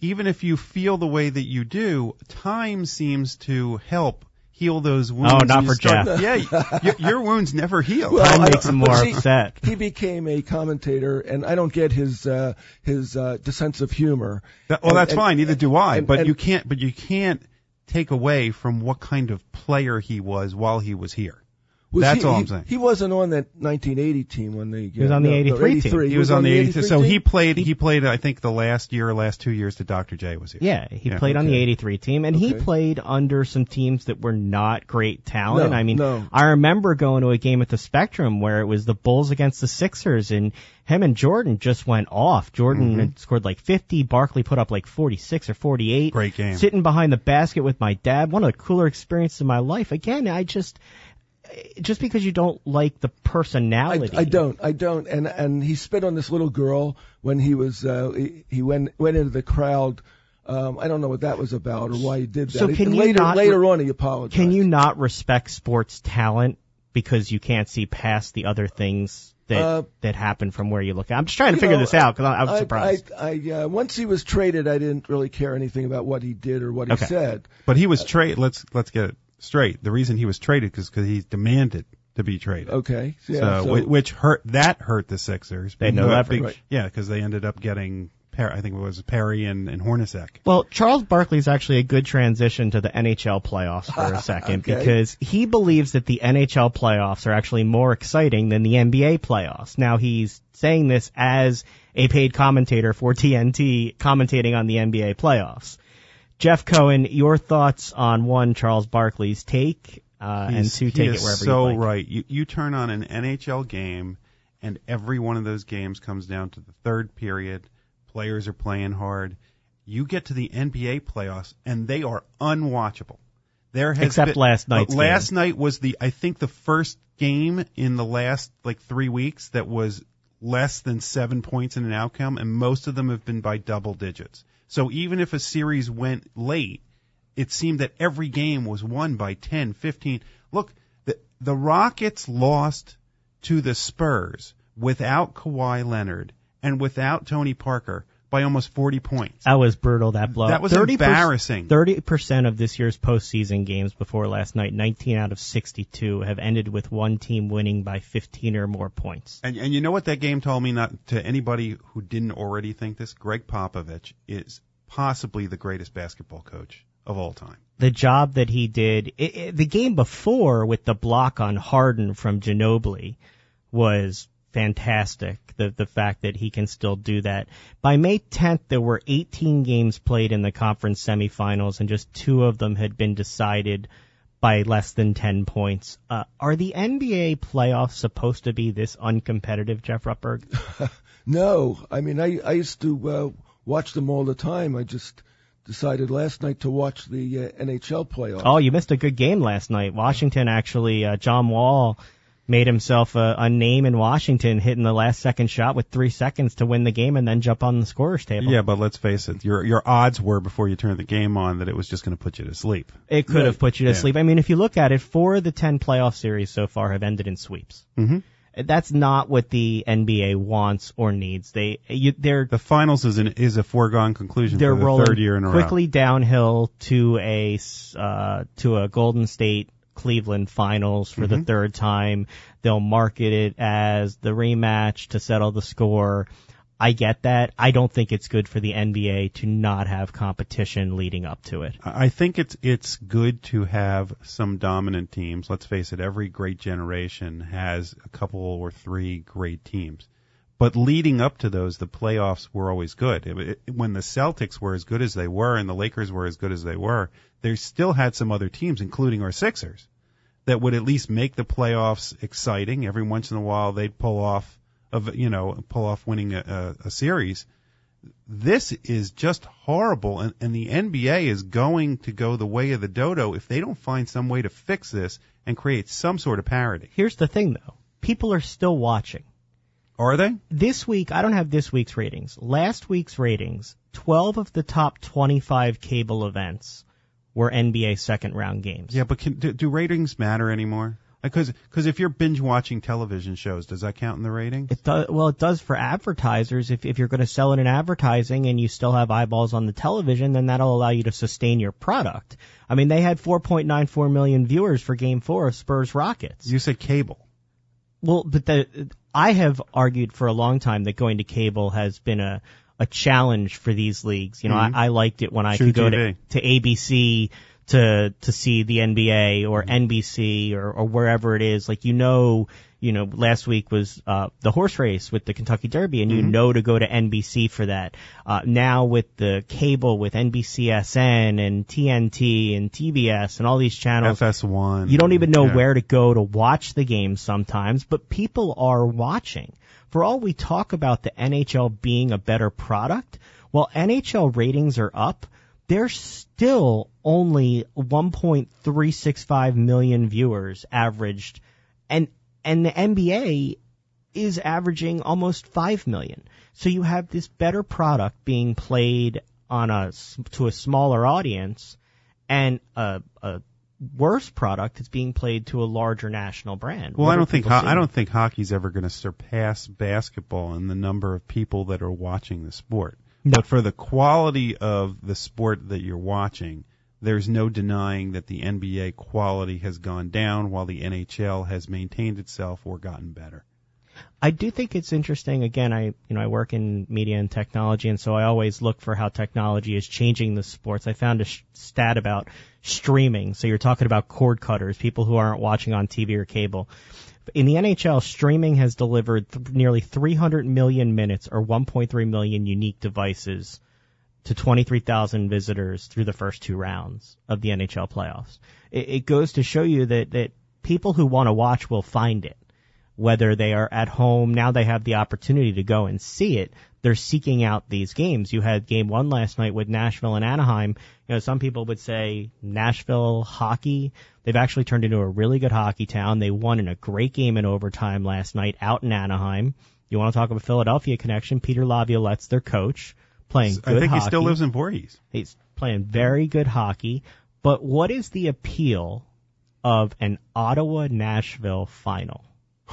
even if you feel the way that you do, time seems to help heal those wounds. Oh, not for start- Jeff. Yeah, your, your wounds never heal. Well, I- makes him more see, upset. He became a commentator, and I don't get his uh, his uh, sense of humor. That- well, And- that's and- fine. Neither do I. and- but and- you can't. But you can't take away from what kind of player he was while he was here. Was That's he, all I'm saying. He wasn't on that 1980 team when they. He was on the 83 team. He was on the 83. So he team? played. He played. I think the last year, or last two years that Dr. J was here. Yeah, he Yeah, played on the 83 team, and he played under some teams that were not great talent. No, I mean, no. I remember going to a game at the Spectrum where it was the Bulls against the Sixers, and him and Jordan just went off. Jordan Mm-hmm. had scored like 50, Barkley put up like 46 or 48. Great game. Sitting behind the basket with my dad, one of the cooler experiences of my life. Again, I just, just because you don't like the personality. I don't. I don't. And and he spit on this little girl when he was uh, he, he went went into the crowd. Um, I don't know what that was about or why he did that. So can and you later not later on he apologized. Can you not respect sports talent because you can't see past the other things that Uh, that happen from where you look? I'm just trying to figure know, this out because I, I was I, surprised. I, I uh, once he was traded, I didn't really care anything about what he did or what he Okay. said. But he was traded. Let's let's get it straight. The reason he was traded is because he demanded to be traded. Okay. Yeah, so, so- which hurt that hurt the Sixers. They had no Because- Right. Yeah, because they ended up getting. Per- I think it was Perry and, and Hornacek. well, Charles Barkley is actually a good transition to the NHL playoffs for a *laughs* second Okay. because he believes that the NHL playoffs are actually more exciting than the NBA playoffs. Now he's saying this as a paid commentator for TNT commentating on the NBA playoffs. Jeff Cohen, your thoughts on one Charles Barkley's take, uh, and two take it wherever so you like. right. You you turn on an NHL game, and every one of those games comes down to the third period. Players are playing hard. You get to the NBA playoffs, and they are unwatchable. There has Except been- last night's uh, Last night was the I think the first game in the last like three weeks that was less than seven points in an outcome, and most of them have been by double digits. So even if a series went late, it seemed that every game was won by 10, 15. Look, the, the Rockets lost to the Spurs without Kawhi Leonard and without Tony Parker by almost 40 points. That was brutal. That blow. That was 30%, embarrassing. Thirty percent of this year's postseason games before last night, 19 out of 62, have ended with one team winning by 15 or more points. And, and you know what that game told me? Not to anybody who didn't already think this. Gregg Popovich is possibly the greatest basketball coach of all time. The job that he did, it, it, the game before with the block on Harden from Ginobili was fantastic. The the fact that he can still do that. By May 10th, there were 18 games played in the conference semifinals, and just two of them had been decided by less than 10 points. Uh, are the NBA playoffs supposed to be this uncompetitive, Jeff Rutberg? *laughs* No, I mean I I used to uh, watch them all the time. I just decided last night to watch the uh, NHL playoffs. Oh, you missed a good game last night. Washington actually, uh, John Wall made himself a, a name in Washington, hitting the last second shot with three seconds to win the game and then jump on the scorer's table. Yeah, but let's face it. Your your odds were before you turned the game on that it was just going to put you to sleep. It could have put you to Yeah. sleep. I mean, if you look at it, four of the ten playoff series so far have ended in sweeps. Mm-hmm. That's not what the NBA wants or needs. They, you, they're The finals is an is a foregone conclusion they're for the rolling third year in a quickly downhill to a s- uh, to a Golden State Cleveland finals for Mm-hmm. the third time. They'll market it as the rematch to settle the score. I get that. I don't think it's good for the NBA to not have competition leading up to it. I think it's it's good to have some dominant teams. Let's face it, every great generation has a couple or three great teams. But leading up to those, the playoffs were always good. It- it- when the Celtics were as good as they were and the Lakers were as good as they were, they still had some other teams, including our Sixers, that would at least make the playoffs exciting. Every once in a while, they'd pull off of you know pull off winning a, a, a series. This is just horrible, and, and the NBA is going to go the way of the dodo if they don't find some way to fix this and create some sort of parity. Here's the thing though. People are still watching. Are they? This week, I don't have this week's ratings. Last week's ratings, 12 of the top 25 cable events were NBA second round games. Yeah, but can, do, do ratings matter anymore? Because because if you're binge watching television shows, does that count in the rating? It does well. It does for advertisers. If if you're going to sell it in advertising and you still have eyeballs on the television, then that'll allow you to sustain your product. I mean, they had 4.94 million viewers for Game Four of Spurs Rockets. You said cable. Well, but the I have argued for a long time that going to cable has been a a challenge for these leagues. You know, Mhm. I, I liked it when I True could go to, TV. to ABC to to see the NBA or Mm-hmm. NBC or, or wherever it is. Like you know, you know, last week was uh, the horse race with the Kentucky Derby, and you Mhm. know to go to NBC for that. Uh, now with the cable, with NBCSN and TNT and TBS and all these channels, FS1. you don't even know Yeah. where to go to watch the game sometimes, but people are watching. For all we talk about the NHL being a better product, while NHL ratings are up, there's still only 1.365 million viewers averaged, and and the NBA is averaging almost 5 million. So you have this better product being played on a to a smaller audience and a, a worse product that's being played to a larger national brand. Well, What I don't think ho- I don't think hockey's ever going to surpass basketball in the number of people that are watching the sport. No. But for the quality of the sport that you're watching, there's no denying that the NBA quality has gone down while the NHL has maintained itself or gotten better. I do think it's interesting. Again, I you know I work in media and technology, and so I always look for how technology is changing the sports. I found a sh- stat about streaming. So you're talking about cord cutters, people who aren't watching on TV or cable. In the NHL, streaming has delivered th- nearly 300 million minutes or 1.3 million unique devices to 23,000 visitors through the first two rounds of the NHL playoffs. It, it goes to show you that that people who want to watch will find it whether they are at home. Now they have the opportunity to go and see it. They're seeking out these games. You had game one last night with Nashville and Anaheim. You know, some people would say Nashville hockey. They've actually turned into a really good hockey town. They won in a great game in overtime last night out in Anaheim. You want to talk about Philadelphia connection? Peter Laviolette's their coach, playing good I think hockey. he still lives in Voorhees. He's playing very good hockey. But what is the appeal of an Ottawa Nashville final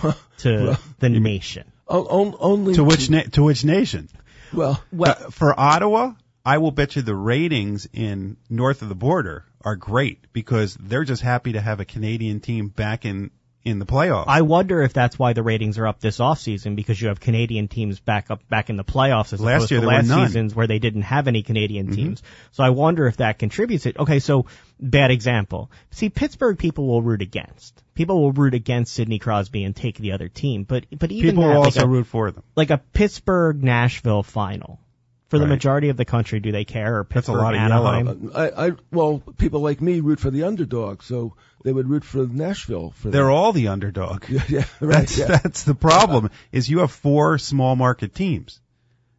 *laughs* to the nation? O- on- only To which na- to which nation? well, Uh, for Ottawa, I will bet you the ratings in north of the border are great because they're just happy to have a Canadian team back in in the playoffs. I wonder if that's why the ratings are up this offseason because you have Canadian teams back up back in the playoffs as Last opposed year to last seasons where they didn't have any Canadian Mm-hmm. teams. So I wonder if that contributes it. Okay, so bad example. See, Pittsburgh people will root against. People will root against Sidney Crosby and take the other team. But but even People that, will like also a- root for them. like a Pittsburgh Nashville final. For the Right. majority of the country, do they care? Or That's a Pittsburgh lot of. Anaheim? I, I well, people like me root for the underdog, so they would root for Nashville. For They're them. all the underdog. *laughs* yeah, yeah, *laughs* right. That's yeah. that's the problem. Is you have four small market teams.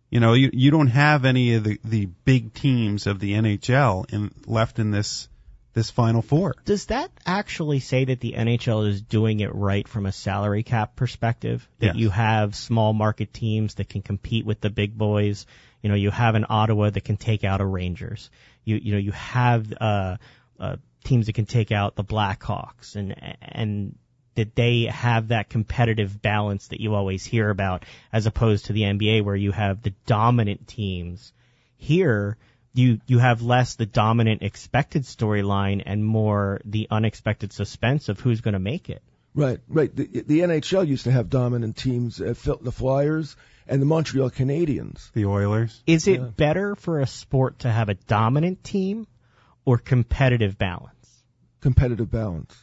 You know, you you don't have any of the the big teams of the NHL in left in this this final four. Does that actually say that the NHL is doing it right from a salary cap perspective? That Yes. you have small market teams that can compete with the big boys. You know, you have an Ottawa that can take out a Rangers. You you know you have uh, uh, teams that can take out the Blackhawks and and that they have that competitive balance that you always hear about, as opposed to the NBA where you have the dominant teams. Here, you you have less the dominant expected storyline and more the unexpected suspense of who's going to make it. Right, right. The, the NHL used to have dominant teams, uh, the Flyers and the Montreal Canadiens. The Oilers. Is it Yeah. better for a sport to have a dominant team or competitive balance? Competitive balance.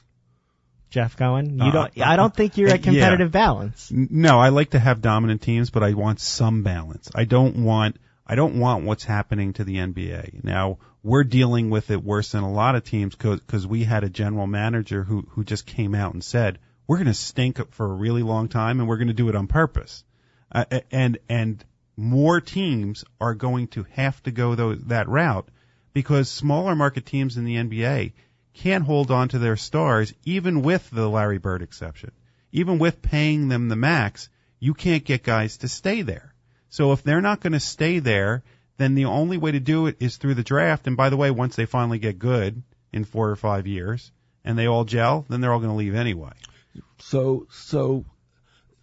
Jeff Cohen, you Uh, don't. I don't think you're at *laughs* competitive balance. No, I like to have dominant teams, but I want some balance. I don't want I don't want what's happening to the NBA. Now, we're dealing with it worse than a lot of teams because we had a general manager who who just came out and said, "We're going to stink for a really long time and we're going to do it on purpose." Uh, and and more teams are going to have to go those, that route because smaller market teams in the NBA can't hold on to their stars even with the Larry Bird exception. Even with paying them the max, you can't get guys to stay there. So if they're not going to stay there, then the only way to do it is through the draft. And by the way, once they finally get good in four or five years and they all gel, then they're all going to leave anyway. So so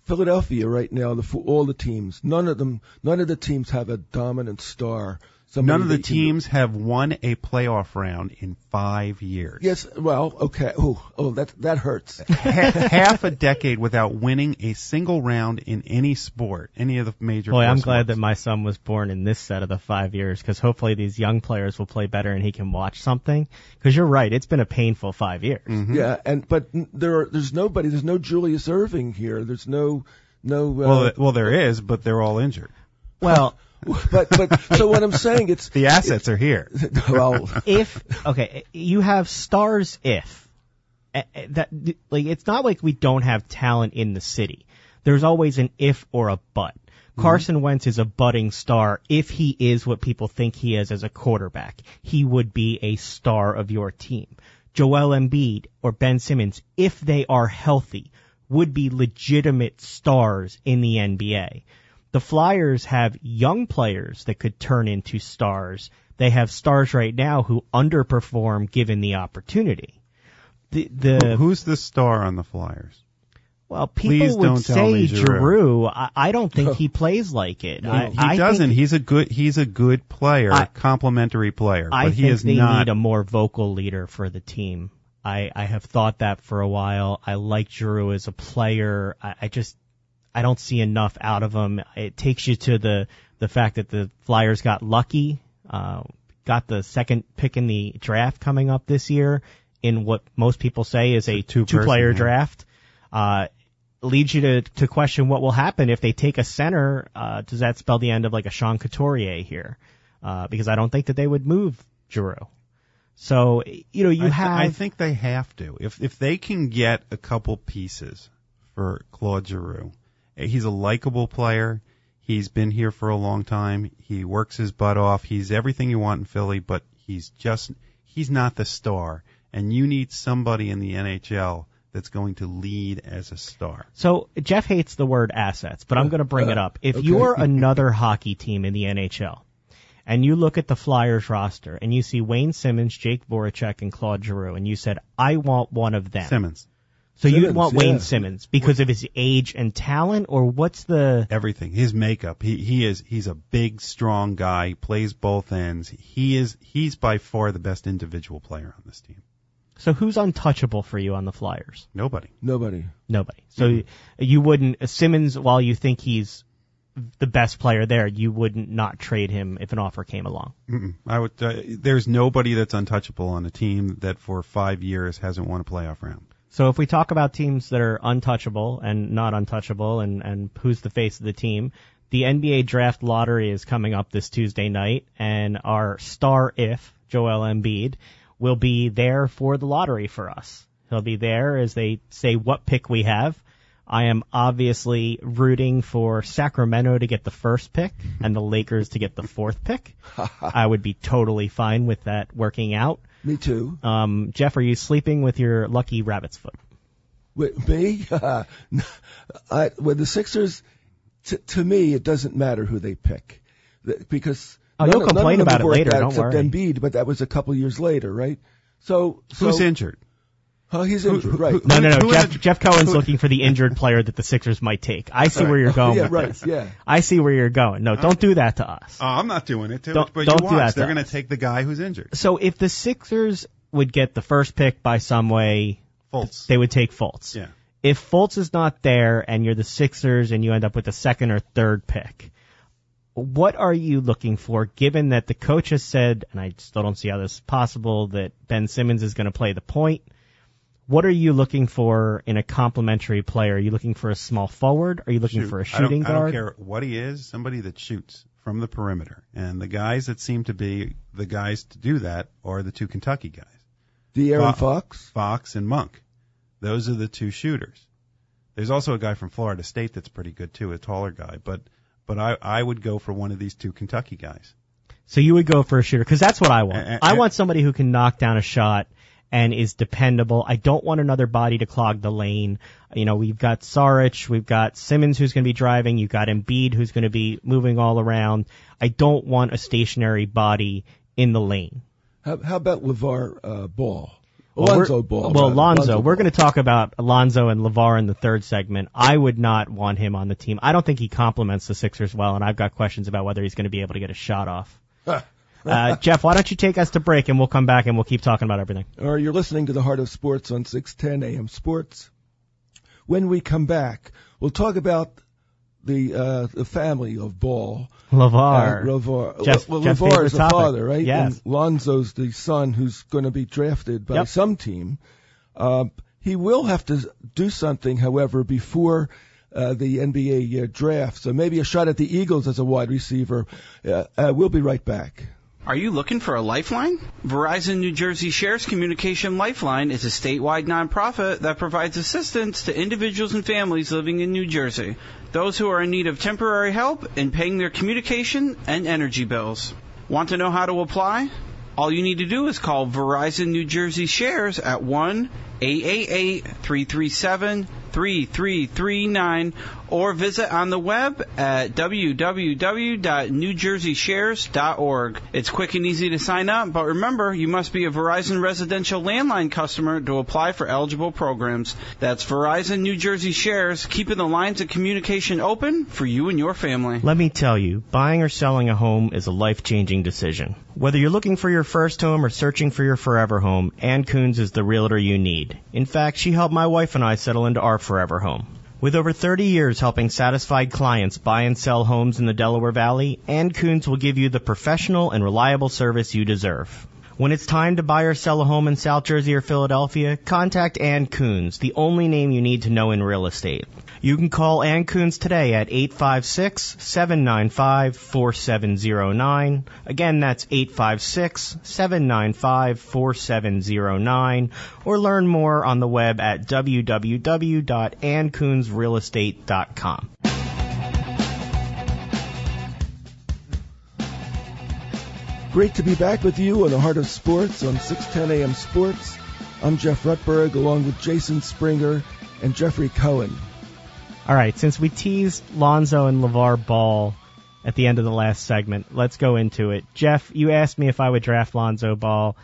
Philadelphia right now, the all the teams, none of them, none of the teams have a dominant star. Somebody None of the they can- teams have won a playoff round in five years. Yes, well, okay. Oh, oh, that that hurts. *laughs* Ha- half a decade without winning a single round in any sport, any of the major. Boy, I'm four glad that my son was born in this set of the five years because hopefully these young players will play better and he can watch something. Because you're right, it's been a painful five years. Mm-hmm. Yeah, and but there are there's nobody, there's no Julius Erving here. There's no no. Uh, Well, well, there is, but they're all injured. Well, *laughs* but but so what I'm saying, it's The assets are here. *laughs* well, if okay, you have stars. If that like it's not like we don't have talent in the city. There's always an if or a but. Mm-hmm. Carson Wentz is a budding star. If he is what people think he is as a quarterback, he would be a star of your team. Joel Embiid or Ben Simmons, if they are healthy, would be legitimate stars in the NBA. The Flyers have young players that could turn into stars. They have stars right now who underperform given the opportunity. The, the Who's the star on the Flyers? well, Please people would don't say me Giroux. Giroux. I, I don't think *laughs* he plays like it. I, He I doesn't. He's a good. He's a good player, I- complimentary player, I but he think is they not. need a more vocal leader for the team. I, I have thought that for a while. I like Giroux as a player. I, I just I don't see enough out of him. It takes you to the the fact that the Flyers got lucky, uh, got the second pick in the draft coming up this year in what most people say is a two two-person, player yeah. draft. Uh, leads you to to question what will happen if they take a center. Uh, does that spell the end of like a Sean Couturier here? Uh, because I don't think that they would move Giroux. So you know you I, th- have I think they have to. If if they can get a couple pieces for Claude Giroux, Uh, he's a likable player. He's been here for a long time. He works his butt off. He's everything you want in Philly, but he's just he's not the star. And you need somebody in the NHL that's going to lead as a star. So Jeff hates the word assets, but I'm going to bring it uh, up. If okay. you're *laughs* another hockey team in the NHL and you look at the Flyers roster and you see Wayne Simmonds, Jake Voracek, and Claude Giroux, and you said, I want one of them. Simmonds, so you'd Simmonds, want yeah. Wayne Simmonds because of his age and talent, or what's the? everything, his makeup. He he is he's a big, strong guy. He plays both ends. He is he's by far the best individual player on this team. So who's untouchable for you on the Flyers? Nobody. nobody. Nobody. So you wouldn't Simmonds, while you think he's the best player there, you wouldn't not trade him if an offer came along. Mm-mm. I would. Uh, there's nobody that's untouchable on a team that for five years hasn't won a playoff round. So if we talk about teams that are untouchable and not untouchable and, and who's the face of the team, the NBA draft lottery is coming up this Tuesday night and our star if, Joel Embiid, will be there for the lottery for us. He'll be there as they say what pick we have. I am obviously rooting for Sacramento to get the first pick and the Lakers to get the fourth pick. *laughs* I would be totally fine with that working out. Me too. Um, Jeff, are you sleeping with your lucky rabbit's foot? With me, *laughs* I, with the Sixers, t- to me, it doesn't matter who they pick because Oh, none you'll of- none complain of them about have it worked later, out don't except worry. Embiid, but that was a couple years later, right? So, so Who's injured? Huh, he's injured, right? No, no, no. Who Jeff, had- Jeff Cohen's who- looking for the injured player that the Sixers might take. I see where you're going *laughs* yeah, with right. this. Yeah. I see where you're going. No, don't do that to us. Oh, I'm not doing it. Too, Don't- but don't you do watch. that They're going to take the guy who's injured. So if the Sixers would get the first pick by some way, Fultz. they would take Fultz. Yeah. If Fultz is not there and you're the Sixers and you end up with the second or third pick, what are you looking for given that the coach has said, and I still don't see how this is possible, that Ben Simmons is going to play the point? What are you looking for in a complementary player? Are you looking for a small forward? Are you looking Shoot. for a don't- shooting I don't, care what he is. Somebody that shoots from the perimeter, and the guys that seem to be the guys to do that are the two Kentucky guys, De'Aaron Fo- Fox. Fox and Monk. Those are the two shooters. There's also a guy from Florida State that's pretty good too, a taller guy. But but I I would go for one of these two Kentucky guys. So you would go for a shooter because that's what I want. Uh, uh, I want somebody who can knock down a shot and is dependable. I don't want another body to clog the lane. You know, we've got Saric, we've got Simmons who's going to be driving, you've got Embiid who's going to be moving all around. I don't want a stationary body in the lane. How, how about LaVar uh, Ball? Alonzo we're- Ball. Well, Alonzo. We're going to talk about Alonzo and LaVar in the third segment. I would not want him on the team. I don't think he complements the Sixers well, and I've got questions about whether he's going to be able to get a shot off. Uh, Jeff, why don't you take us to break and we'll come back and we'll keep talking about everything. Or you're listening to the Heart of Sports on 610 AM Sports. When we come back, we'll talk about the uh, the family of Ball. LaVar. Uh, LaVar. Jeff's- well, Jeff's LaVar is the topic. father, right? Yes. And Lonzo's the son who's going to be drafted by Yep. some team. Uh, he will have to do something, however, before uh, the NBA uh, draft. So maybe a shot at the Eagles as a wide receiver. Uh, uh, we'll be right back. Are you looking for a lifeline? Verizon New Jersey Shares Communication Lifeline is a statewide nonprofit that provides assistance to individuals and families living in New Jersey. Those who are in need of temporary help in paying their communication and energy bills. Want to know how to apply? All you need to do is call Verizon New Jersey Shares at 1 888 337 3339 or visit on the web at www.newjerseyshares.org. It's quick and easy to sign up, but remember, you must be a Verizon residential landline customer to apply for eligible programs. That's Verizon New Jersey Shares, keeping the lines of communication open for you and your family. Let me tell you, buying or selling a home is a life-changing decision. Whether you're looking for your first home or searching for your forever home, Ann Coons is the realtor you need. In fact, she helped my wife and I settle into our forever home. With over 30 years helping satisfied clients buy and sell homes in the Delaware Valley, Ann Coons will give you the professional and reliable service you deserve. When it's time to buy or sell a home in South Jersey or Philadelphia, contact Ann Coons, the only name you need to know in real estate. You can call Ann Coons today at 856-795-4709. Again, that's 856-795-4709. Or learn more on the web at www.anncoonsrealestate.com. Great to be back with you on the Heart of Sports on 610 AM Sports. I'm Jeff Rutberg along with Jason Springer and Jeffrey Cohen. All right, since we teased Lonzo and LaVar Ball at the end of the last segment, let's go into it. Jeff, you asked me if I would draft Lonzo Ball.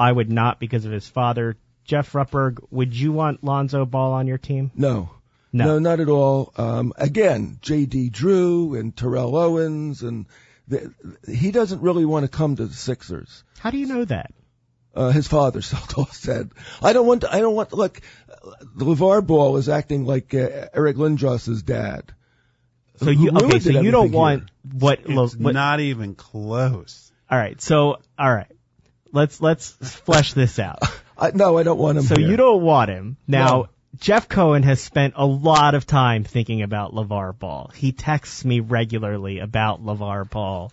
I would not because of his father. Jeff Rutberg, would you want Lonzo Ball on your team? No. No. not at all. Um, again, J.D. Drew and Terrell Owens, and the, he doesn't really want to come to the Sixers. How do you know that? Uh, his father *laughs* said, "I don't want. To, I don't want. Look, LaVar Ball is acting like uh, Eric Lindros's dad. So you Who okay? So you don't everything want what? It's what not even close. all right. So all right. Let's let's flesh this out. *laughs* I, no, I don't want him. So here. you don't want him. Now, No. Jeff Cohen has spent a lot of time thinking about LaVar Ball. He texts me regularly about LaVar Ball.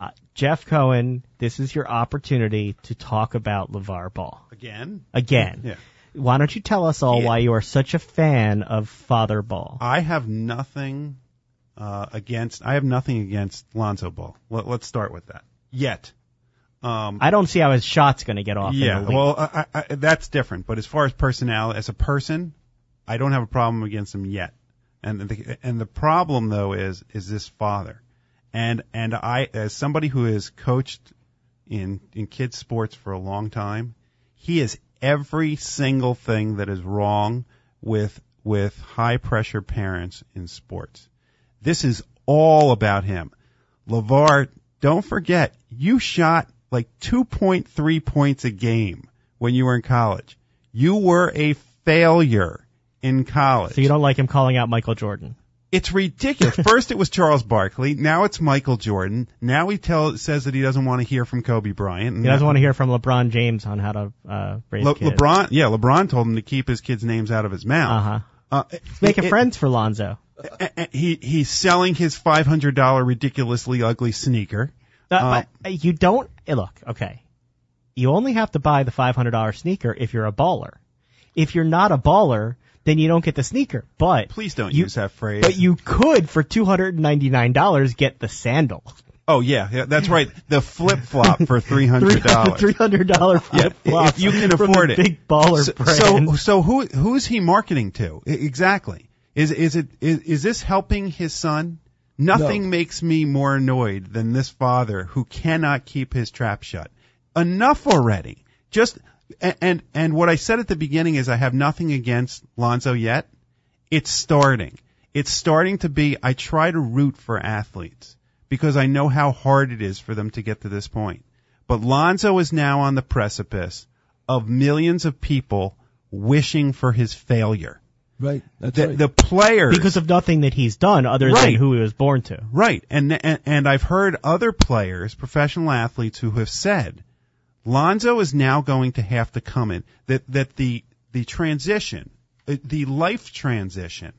Uh, Jeff Cohen, this is your opportunity to talk about LaVar Ball. Again? Again. Yeah. Why don't you tell us all why you are such a fan of Father Ball? I have nothing uh, against. I have nothing against Lonzo Ball. Let, let's start with that. Yet. Um, I don't see how his shot's going to get off. yeah. Well, I, I, I- that's different. But as far as personality, as a person, I don't have a problem against him yet. And the, and the problem though is is this father, and and I as somebody who has coached in in kids sports for a long time, he is every single thing that is wrong with with high pressure parents in sports. This is all about him. LaVar, don't forget, you shot like 2.3 points a game when you were in college. You were a failure in college. so you don't like him calling out Michael Jordan. It's ridiculous. *laughs* First it was Charles Barkley. Now it's Michael Jordan. Now he tell, says that he doesn't want to hear from Kobe Bryant. He doesn't want to hear from LeBron James on how to uh, raise Le- kids. LeBron, yeah, LeBron told him to keep his kids' names out of his mouth. Uh-huh. Uh, He's making it- friends for Lonzo. he he's selling his five hundred dollar ridiculously ugly sneaker. Uh, but you don't eh, look okay. You only have to buy the five hundred dollar sneaker if you're a baller. If you're not a baller, then you don't get the sneaker. But Please don't you, use that phrase. But you could for two hundred and ninety nine dollars get the sandal. oh yeah, yeah, that's right. The flip flop for *laughs* three hundred dollars. Three hundred dollar flip flops. if you can afford it. big baller so, brand. So, so who who is he marketing to exactly? Is is it is, is this helping his son? Nothing No. makes me more annoyed than this father who cannot keep his trap shut. Enough already. Just And, and and what I said at the beginning is I have nothing against Lonzo yet. It's starting. It's starting to be. I try to root for athletes because I know how hard it is for them to get to this point. But Lonzo is now on the precipice of millions of people wishing for his failure. Right. That's The, right. the players Because of nothing that he's done other than who he was born to. Right. And, and and I've heard other players, professional athletes who have said Lonzo is now going to have to come in that that the the transition, uh, the life transition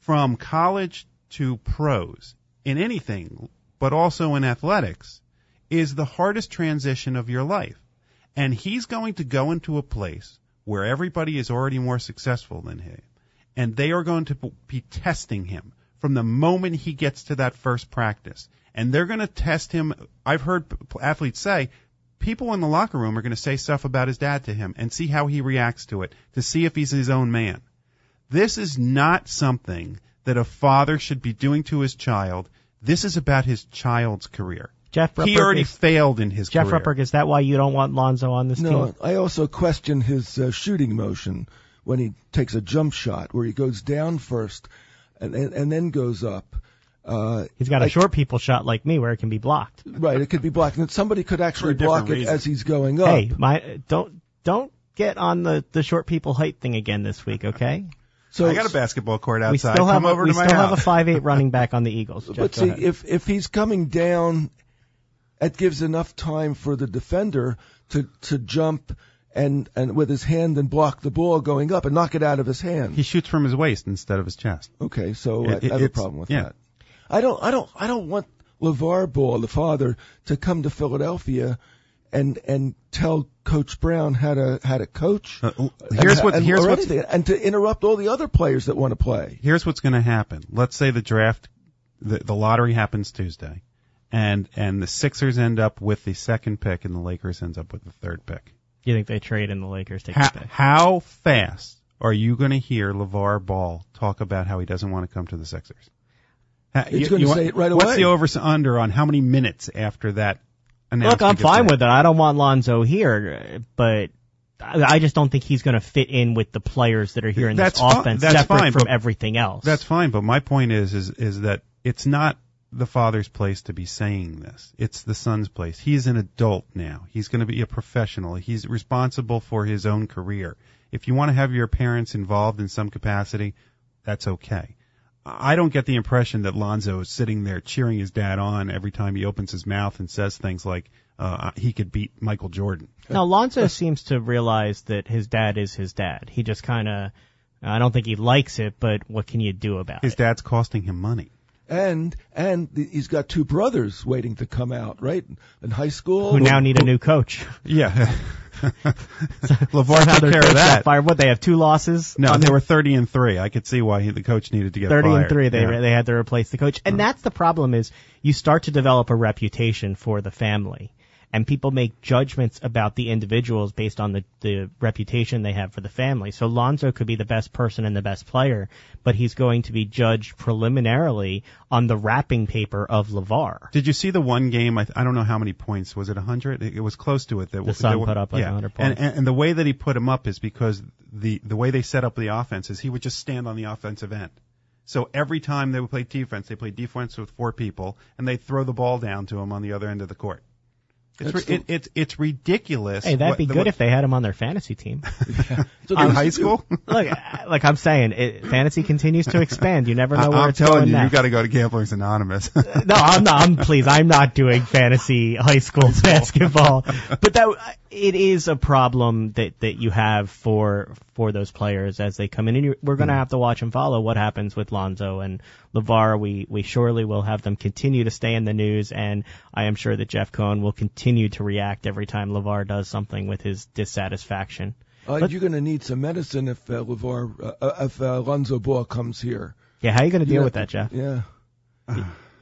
from college to pros in anything, but also in athletics is the hardest transition of your life. And he's going to go into a place where everybody is already more successful than him. And they are going to be testing him from the moment he gets to that first practice. And they're going to test him. I've heard athletes say, people in the locker room are going to say stuff about his dad to him and see how he reacts to it to see if he's his own man. This is not something that a father should be doing to his child. This is about his child's career. Jeff He already is, failed in his Jeff career. Rutberg, is that why you don't want Lonzo on this No, team? No, I also question his uh, shooting motion when he takes a jump shot, where he goes down first and and, and then goes up. Uh, He's got a I- short people shot like me where it can be blocked. right, it could be blocked, and somebody could actually For a different block it as he's going up. Hey, my don't don't get on the the short people height thing again this week, okay? so I got a basketball court outside. We still have Come over we to my still house. have a five eight running back on the Eagles. Jeff, *laughs* But see, ahead. if if he's coming down, it gives enough time for the defender to to jump and and with his hand and block the ball going up and knock it out of his hand. he shoots from his waist instead of his chest. Okay, so It- I, it- I have a problem with yeah. that. I don't I don't I don't want LaVar Ball, the father, to come to Philadelphia and and tell Coach Brown how to how to coach. Uh, and- here's what and, here's or what's anything, and to interrupt all the other players that want to play. here's what's going to happen. Let's say the draft, the, the lottery happens Tuesday, and and the Sixers end up with the second pick, and the Lakers ends up with the third pick. you think they trade and the Lakers take How, the pick? how fast are you going to hear LaVar Ball talk about how he doesn't want to come to the Sixers? Ha- He's gonna want- say it right What's away. the over under on how many minutes after that? Look, I'm fine made? with it. I don't want Lonzo here, but I I just don't think he's going to fit in with the players that are here in That's this fi- offense, that's separate fine, from but everything else. That's fine, but my point is, is, is that it's not the father's place to be saying this. It's the son's place. He's an adult now. He's going to be a professional. He's responsible for his own career. If you want to have your parents involved in some capacity, that's okay. I don't get the impression that Lonzo is sitting there cheering his dad on every time he opens his mouth and says things like uh, he could beat Michael Jordan. Now Lonzo *laughs* seems to realize that his dad is his dad. He just kind of, I don't think he likes it, but what can you do about His it? His dad's costing him money. And and he's got two brothers waiting to come out, right? In high school. Who now need a new coach? Yeah. *laughs* *laughs* LaVar Somehow took their care of that. Fired. What they have two losses. No, on they were 30 and 3. I could see why he, the coach needed to get 30 fired. and 3 they Yeah. they had to replace the coach and mm-hmm. that's the problem is you start to develop a reputation for the family and people make judgments about the individuals based on the, the reputation they have for the family. So Lonzo could be the best person and the best player, but he's going to be judged preliminarily on the wrapping paper of LaVar. Did you see the one game? I, I don't know how many points. Was it 100? It, it was close to it. That The Sun that put up like yeah. 100 And, points. and, and the way that he put him up is because the, the way they set up the offense is he would just stand on the offensive end. So every time they would play defense, they play defense with four people, and they throw the ball down to him on the other end of the court. It's That's it, it's it's ridiculous. Hey, that'd what- be good if they had him on their fantasy team. *laughs* So in um, high school. *laughs* Look, like I'm saying, it, fantasy continues to expand. You never know where I, am it's telling going you, next. you got to go to Gamblers Anonymous. *laughs* no, I'm not. I'm please. I'm not doing fantasy high school basketball. But that it is a problem that that you have for for those players as they come in, and we're going to have to watch and follow what happens with Lonzo and LaVar. We we surely will have them continue to stay in the news, and I am sure that Jeff Cohen will continue to react every time LaVar does something with his dissatisfaction. Uh, But- you're going to need some medicine if uh, LaVar, uh, uh, if uh, Lonzo Ball comes here. Yeah, how are you going to deal Yeah. with that, Jeff? Yeah.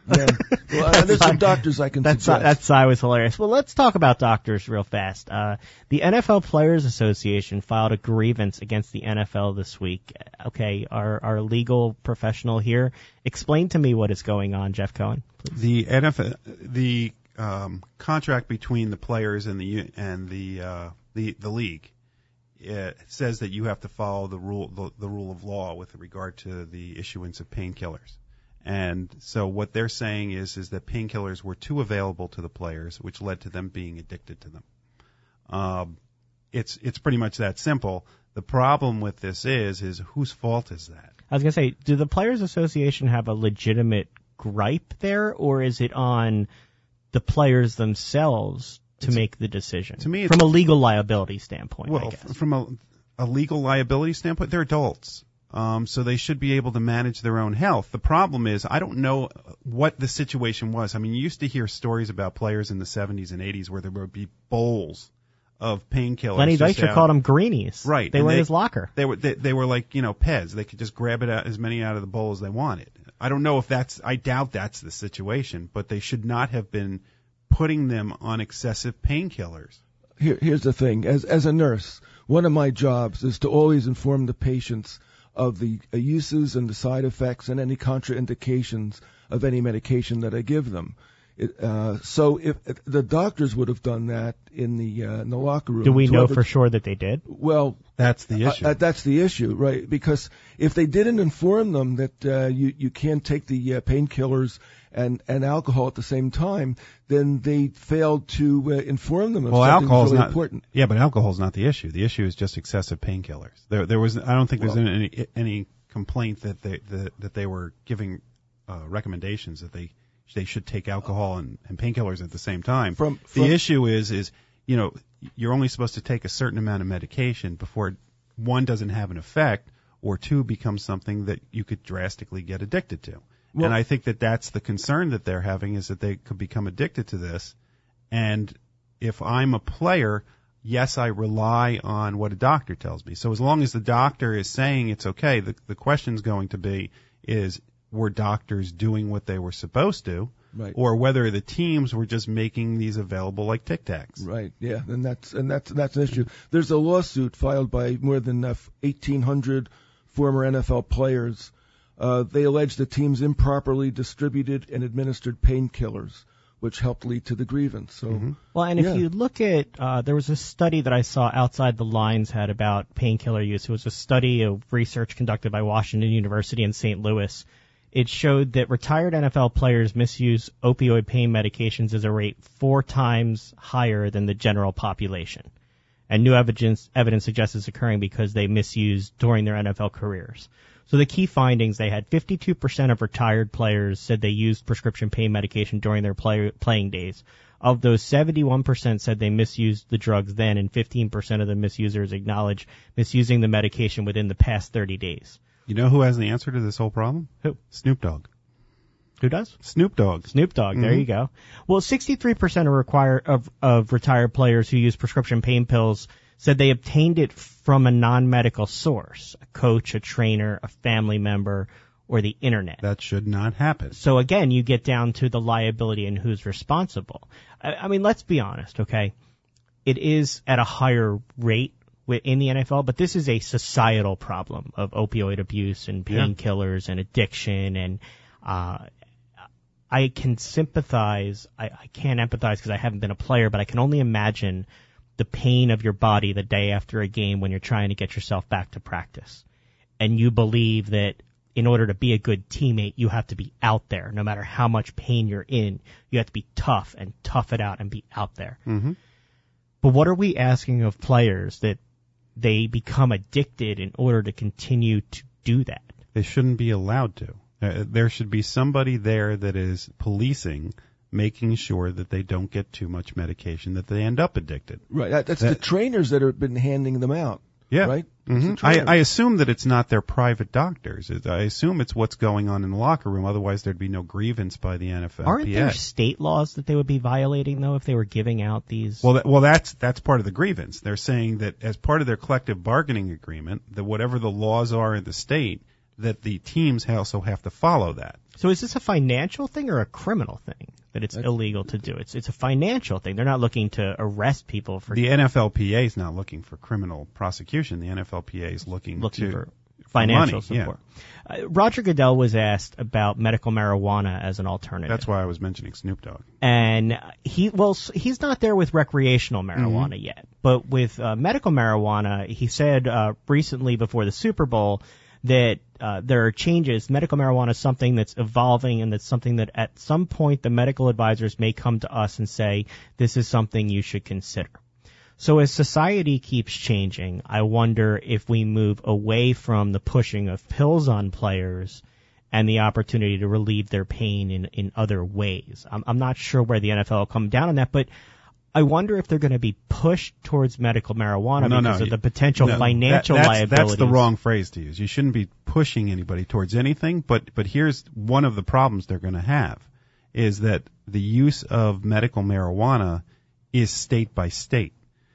Yeah. *laughs* Well, there's some doctors I can That's suggest. that's I was hilarious. Well, let's talk about doctors real fast. Uh, the NFL Players Association filed a grievance against the NFL this week. Okay, our our legal professional here, explain to me what is going on, Jeff Cohen. Please. the NFL, the um, contract between the players and the and the uh, the the league, it says that you have to follow the rule the, the rule of law with regard to the issuance of painkillers. And so what they're saying is is that painkillers were too available to the players, which led to them being addicted to them. Um, it's it's pretty much that simple. The problem with this is is whose fault is that? I was gonna say, do the Players Association have a legitimate gripe there, or is it on the players themselves to It's- make the decision? to me, from a legal liability standpoint, I Well, guess. from a, a legal liability standpoint, they're adults. Um, so they should be able to manage their own health. The problem is, I don't know what the situation was. I mean, you used to hear stories about players in the 70s and 80s where there would be bowls of painkillers. Lenny just Dykstra called them greenies. Right, They and were in his locker. They were they, they were like you know Pez. They could just grab it out, as many out of the bowl as they wanted. I don't know if that's. I doubt that's the situation, but they should not have been putting them on excessive painkillers. Here, here's the thing. As as a nurse, one of my jobs is to always inform the patients of the uses and the side effects and any contraindications of any medication that I give them. It, uh, so if, if the doctors would have done that in the uh, in the locker room, Do we know for sure that they did? Well, That's the uh, issue. uh, that's the issue, right? Because if they didn't inform them that uh, you you can't take the uh, painkillers and and alcohol at the same time, then they failed to uh, inform them of well, something alcohol's really not important. Yeah, but alcohol is not the issue. The issue is just excessive painkillers. There, there was. I don't think there's Well- any any complaint that they that, that they were giving uh, recommendations that they they should take alcohol and, and painkillers at the same time. From- the issue is is you know you're only supposed to take a certain amount of medication before one doesn't have an effect or two becomes something that you could drastically get addicted to. Well- and I think that that's the concern that they're having is that they could become addicted to this. And if I'm a player, yes, I rely on what a doctor tells me. So as long as the doctor is saying it's okay, the, the question's going to be is were doctors doing what they were supposed to? Right. Or whether the teams were just making these available like Tic Tacs. Right. Yeah, and that's and that's that's an issue. There's a lawsuit filed by more than uh, 1,800 former NFL players. Uh, they allege the teams improperly distributed and administered painkillers, which helped lead to the grievance. So, Well, and if Yeah. you look at, uh, there was a study that I saw outside the lines had about painkiller use. It was a study of research conducted by Washington University in St. Louis. It showed that retired NFL players misuse opioid pain medications at a rate four times higher than the general population. And new evidence, evidence suggests it's occurring because they misused during their NFL careers. So the key findings, they had 52% of retired players said they used prescription pain medication during their play, playing days. Of those, 71% said they misused the drugs then, and 15% of the misusers acknowledged misusing the medication within the past 30 days. You know who has the answer to this whole problem? Who? Snoop Dogg. Who does? Snoop Dogg. Snoop Dogg. There Mhm. you go. Well, 63% of require of of retired players who use prescription pain pills said they obtained it from a non-medical source, a coach, a trainer, a family member, or the internet. That should not happen. So again, you get down to the liability and who's responsible. I, I mean, let's be honest, okay? It is at a higher rate in the NFL, but this is a societal problem of opioid abuse and Yeah. painkillers and addiction and, uh, I can sympathize. I, I can't empathize because I haven't been a player, but I can only imagine the pain of your body the day after a game when you're trying to get yourself back to practice. And you believe that in order to be a good teammate, you have to be out there. No matter how much pain you're in, you have to be tough and tough it out and be out there. hmm But what are we asking of players that they become addicted in order to continue to do that? They shouldn't be allowed to. Uh, there should be somebody there that is policing, making sure that they don't get too much medication, that they end up addicted. right, that, that's the trainers that have been handing them out. Yeah. Right. Hmm I. I assume that it's not their private doctors. I assume it's what's going on in the locker room. Otherwise, there'd be no grievance by the NFL. Aren't there state laws that they would be violating though if they were giving out these? Well, that, well, that's that's part of the grievance. They're saying that as part of their collective bargaining agreement, that whatever the laws are in the state, that the teams also have to follow that. So is this a financial thing or a criminal thing that it's illegal to do? It's it's a financial thing. They're not looking to arrest people for The NFLPA is not looking for criminal prosecution. The NFLPA is looking, looking to for financial money, yeah. support. Uh, Roger Goodell was asked about medical marijuana as an alternative. That's why I was mentioning Snoop Dogg. and he well he's not there with recreational marijuana yet but with uh, medical marijuana he said uh, recently before the super bowl that uh, there are changes medical marijuana is something that's evolving and that's something that at some point the medical advisors may come to us and say this is something you should consider so as society keeps changing, I wonder if we move away from the pushing of pills on players and the opportunity to relieve their pain in, in other ways. I'm, I'm not sure where the NFL will come down on that, but I wonder if they're going to be pushed towards medical marijuana no, because no, of the potential No, financial that- that's. That's the wrong phrase to use. You shouldn't be pushing anybody towards anything. But but here's one of the problems they're going to have is that the use of medical marijuana is state by state.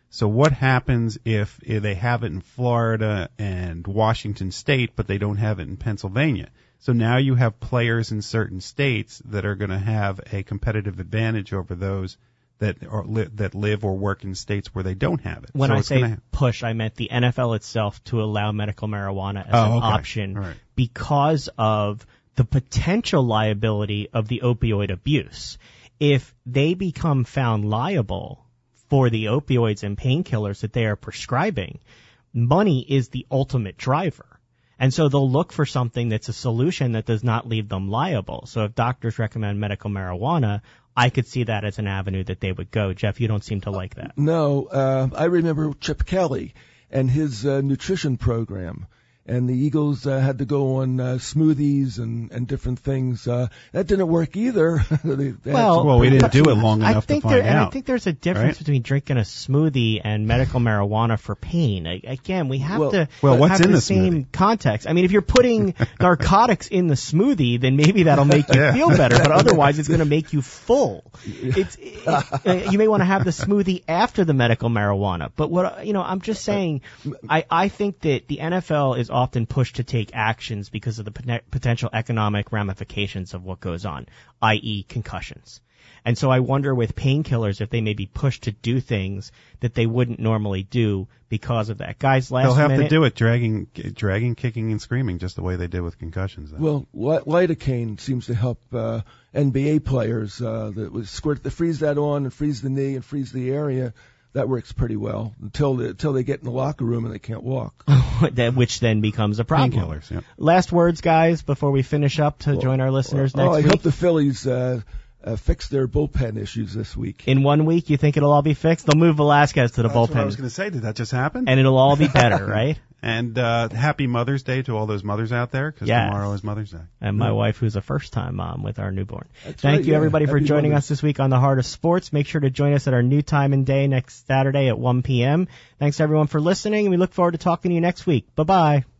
So what happens if, if they have it in Florida and Washington State, but they don't have it in Pennsylvania? So now you have players in certain states that are going to have a competitive advantage over those that are li- that live or work in states where they don't have it. When so I say gonna push, I meant the NFL itself to allow medical marijuana as Oh, an okay. option right. because of the potential liability of the opioid abuse. If they become found liable for the opioids and painkillers that they are prescribing, money is the ultimate driver. And so they'll look for something that's a solution that does not leave them liable. So if doctors recommend medical marijuana, I could see that as an avenue that they would go. Jeff, you don't seem to like that. No, uh, I remember Chip Kelly and his uh, nutrition program. And the Eagles uh, had to go on uh, smoothies and, and different things. Uh, that didn't work either. *laughs* They- they Well, Well, we didn't do it restrictions. long I enough to find there, and I think there's a difference right? between drinking a smoothie and medical marijuana for pain. I, again, we have Well- to Well, what's have in the the same smoothie? context. I mean, if you're putting *laughs* narcotics in the smoothie, then maybe that'll make you Yeah. feel better. But *laughs* otherwise, it's going to make you full. It's it, uh, you may want to have the smoothie after the medical marijuana. But what you know, I'm just saying, I I think that the NFL is often pushed to take actions because of the potential economic ramifications of what goes on, i.e., concussions. And so I wonder with painkillers if they may be pushed to do things that they wouldn't normally do because of that. Guys, last They'll have minute, to do it dragging, dragging, kicking, and screaming, just the way they did with concussions. Then. Well, lidocaine seems to help uh, NBA players. Uh, that was squirt, they freeze that on and freeze the knee and freeze the area. That works pretty well until the, until they get in the locker room and they can't walk. *laughs* which then becomes a problem. Painkillers, yeah. Last words, guys, before we finish up to join our listeners oh, next I week. hope the Phillies uh, uh, fix their bullpen issues this week. In one week, you think it'll all be fixed? They'll move Velasquez to the That's what I was going to say. Did that just happen? and it'll all be *laughs* better, right? And uh, happy Mother's Day to all those mothers out there, because Yes. tomorrow is Mother's Day. And my wife, who's a first-time mom with our newborn. That's Thank right, you, yeah. everybody, for joining Mother's- us this week on the Heart of Sports. Make sure to join us at our new time and day next Saturday at 1 p.m. Thanks, everyone, for listening, and we look forward to talking to you next week. Bye-bye.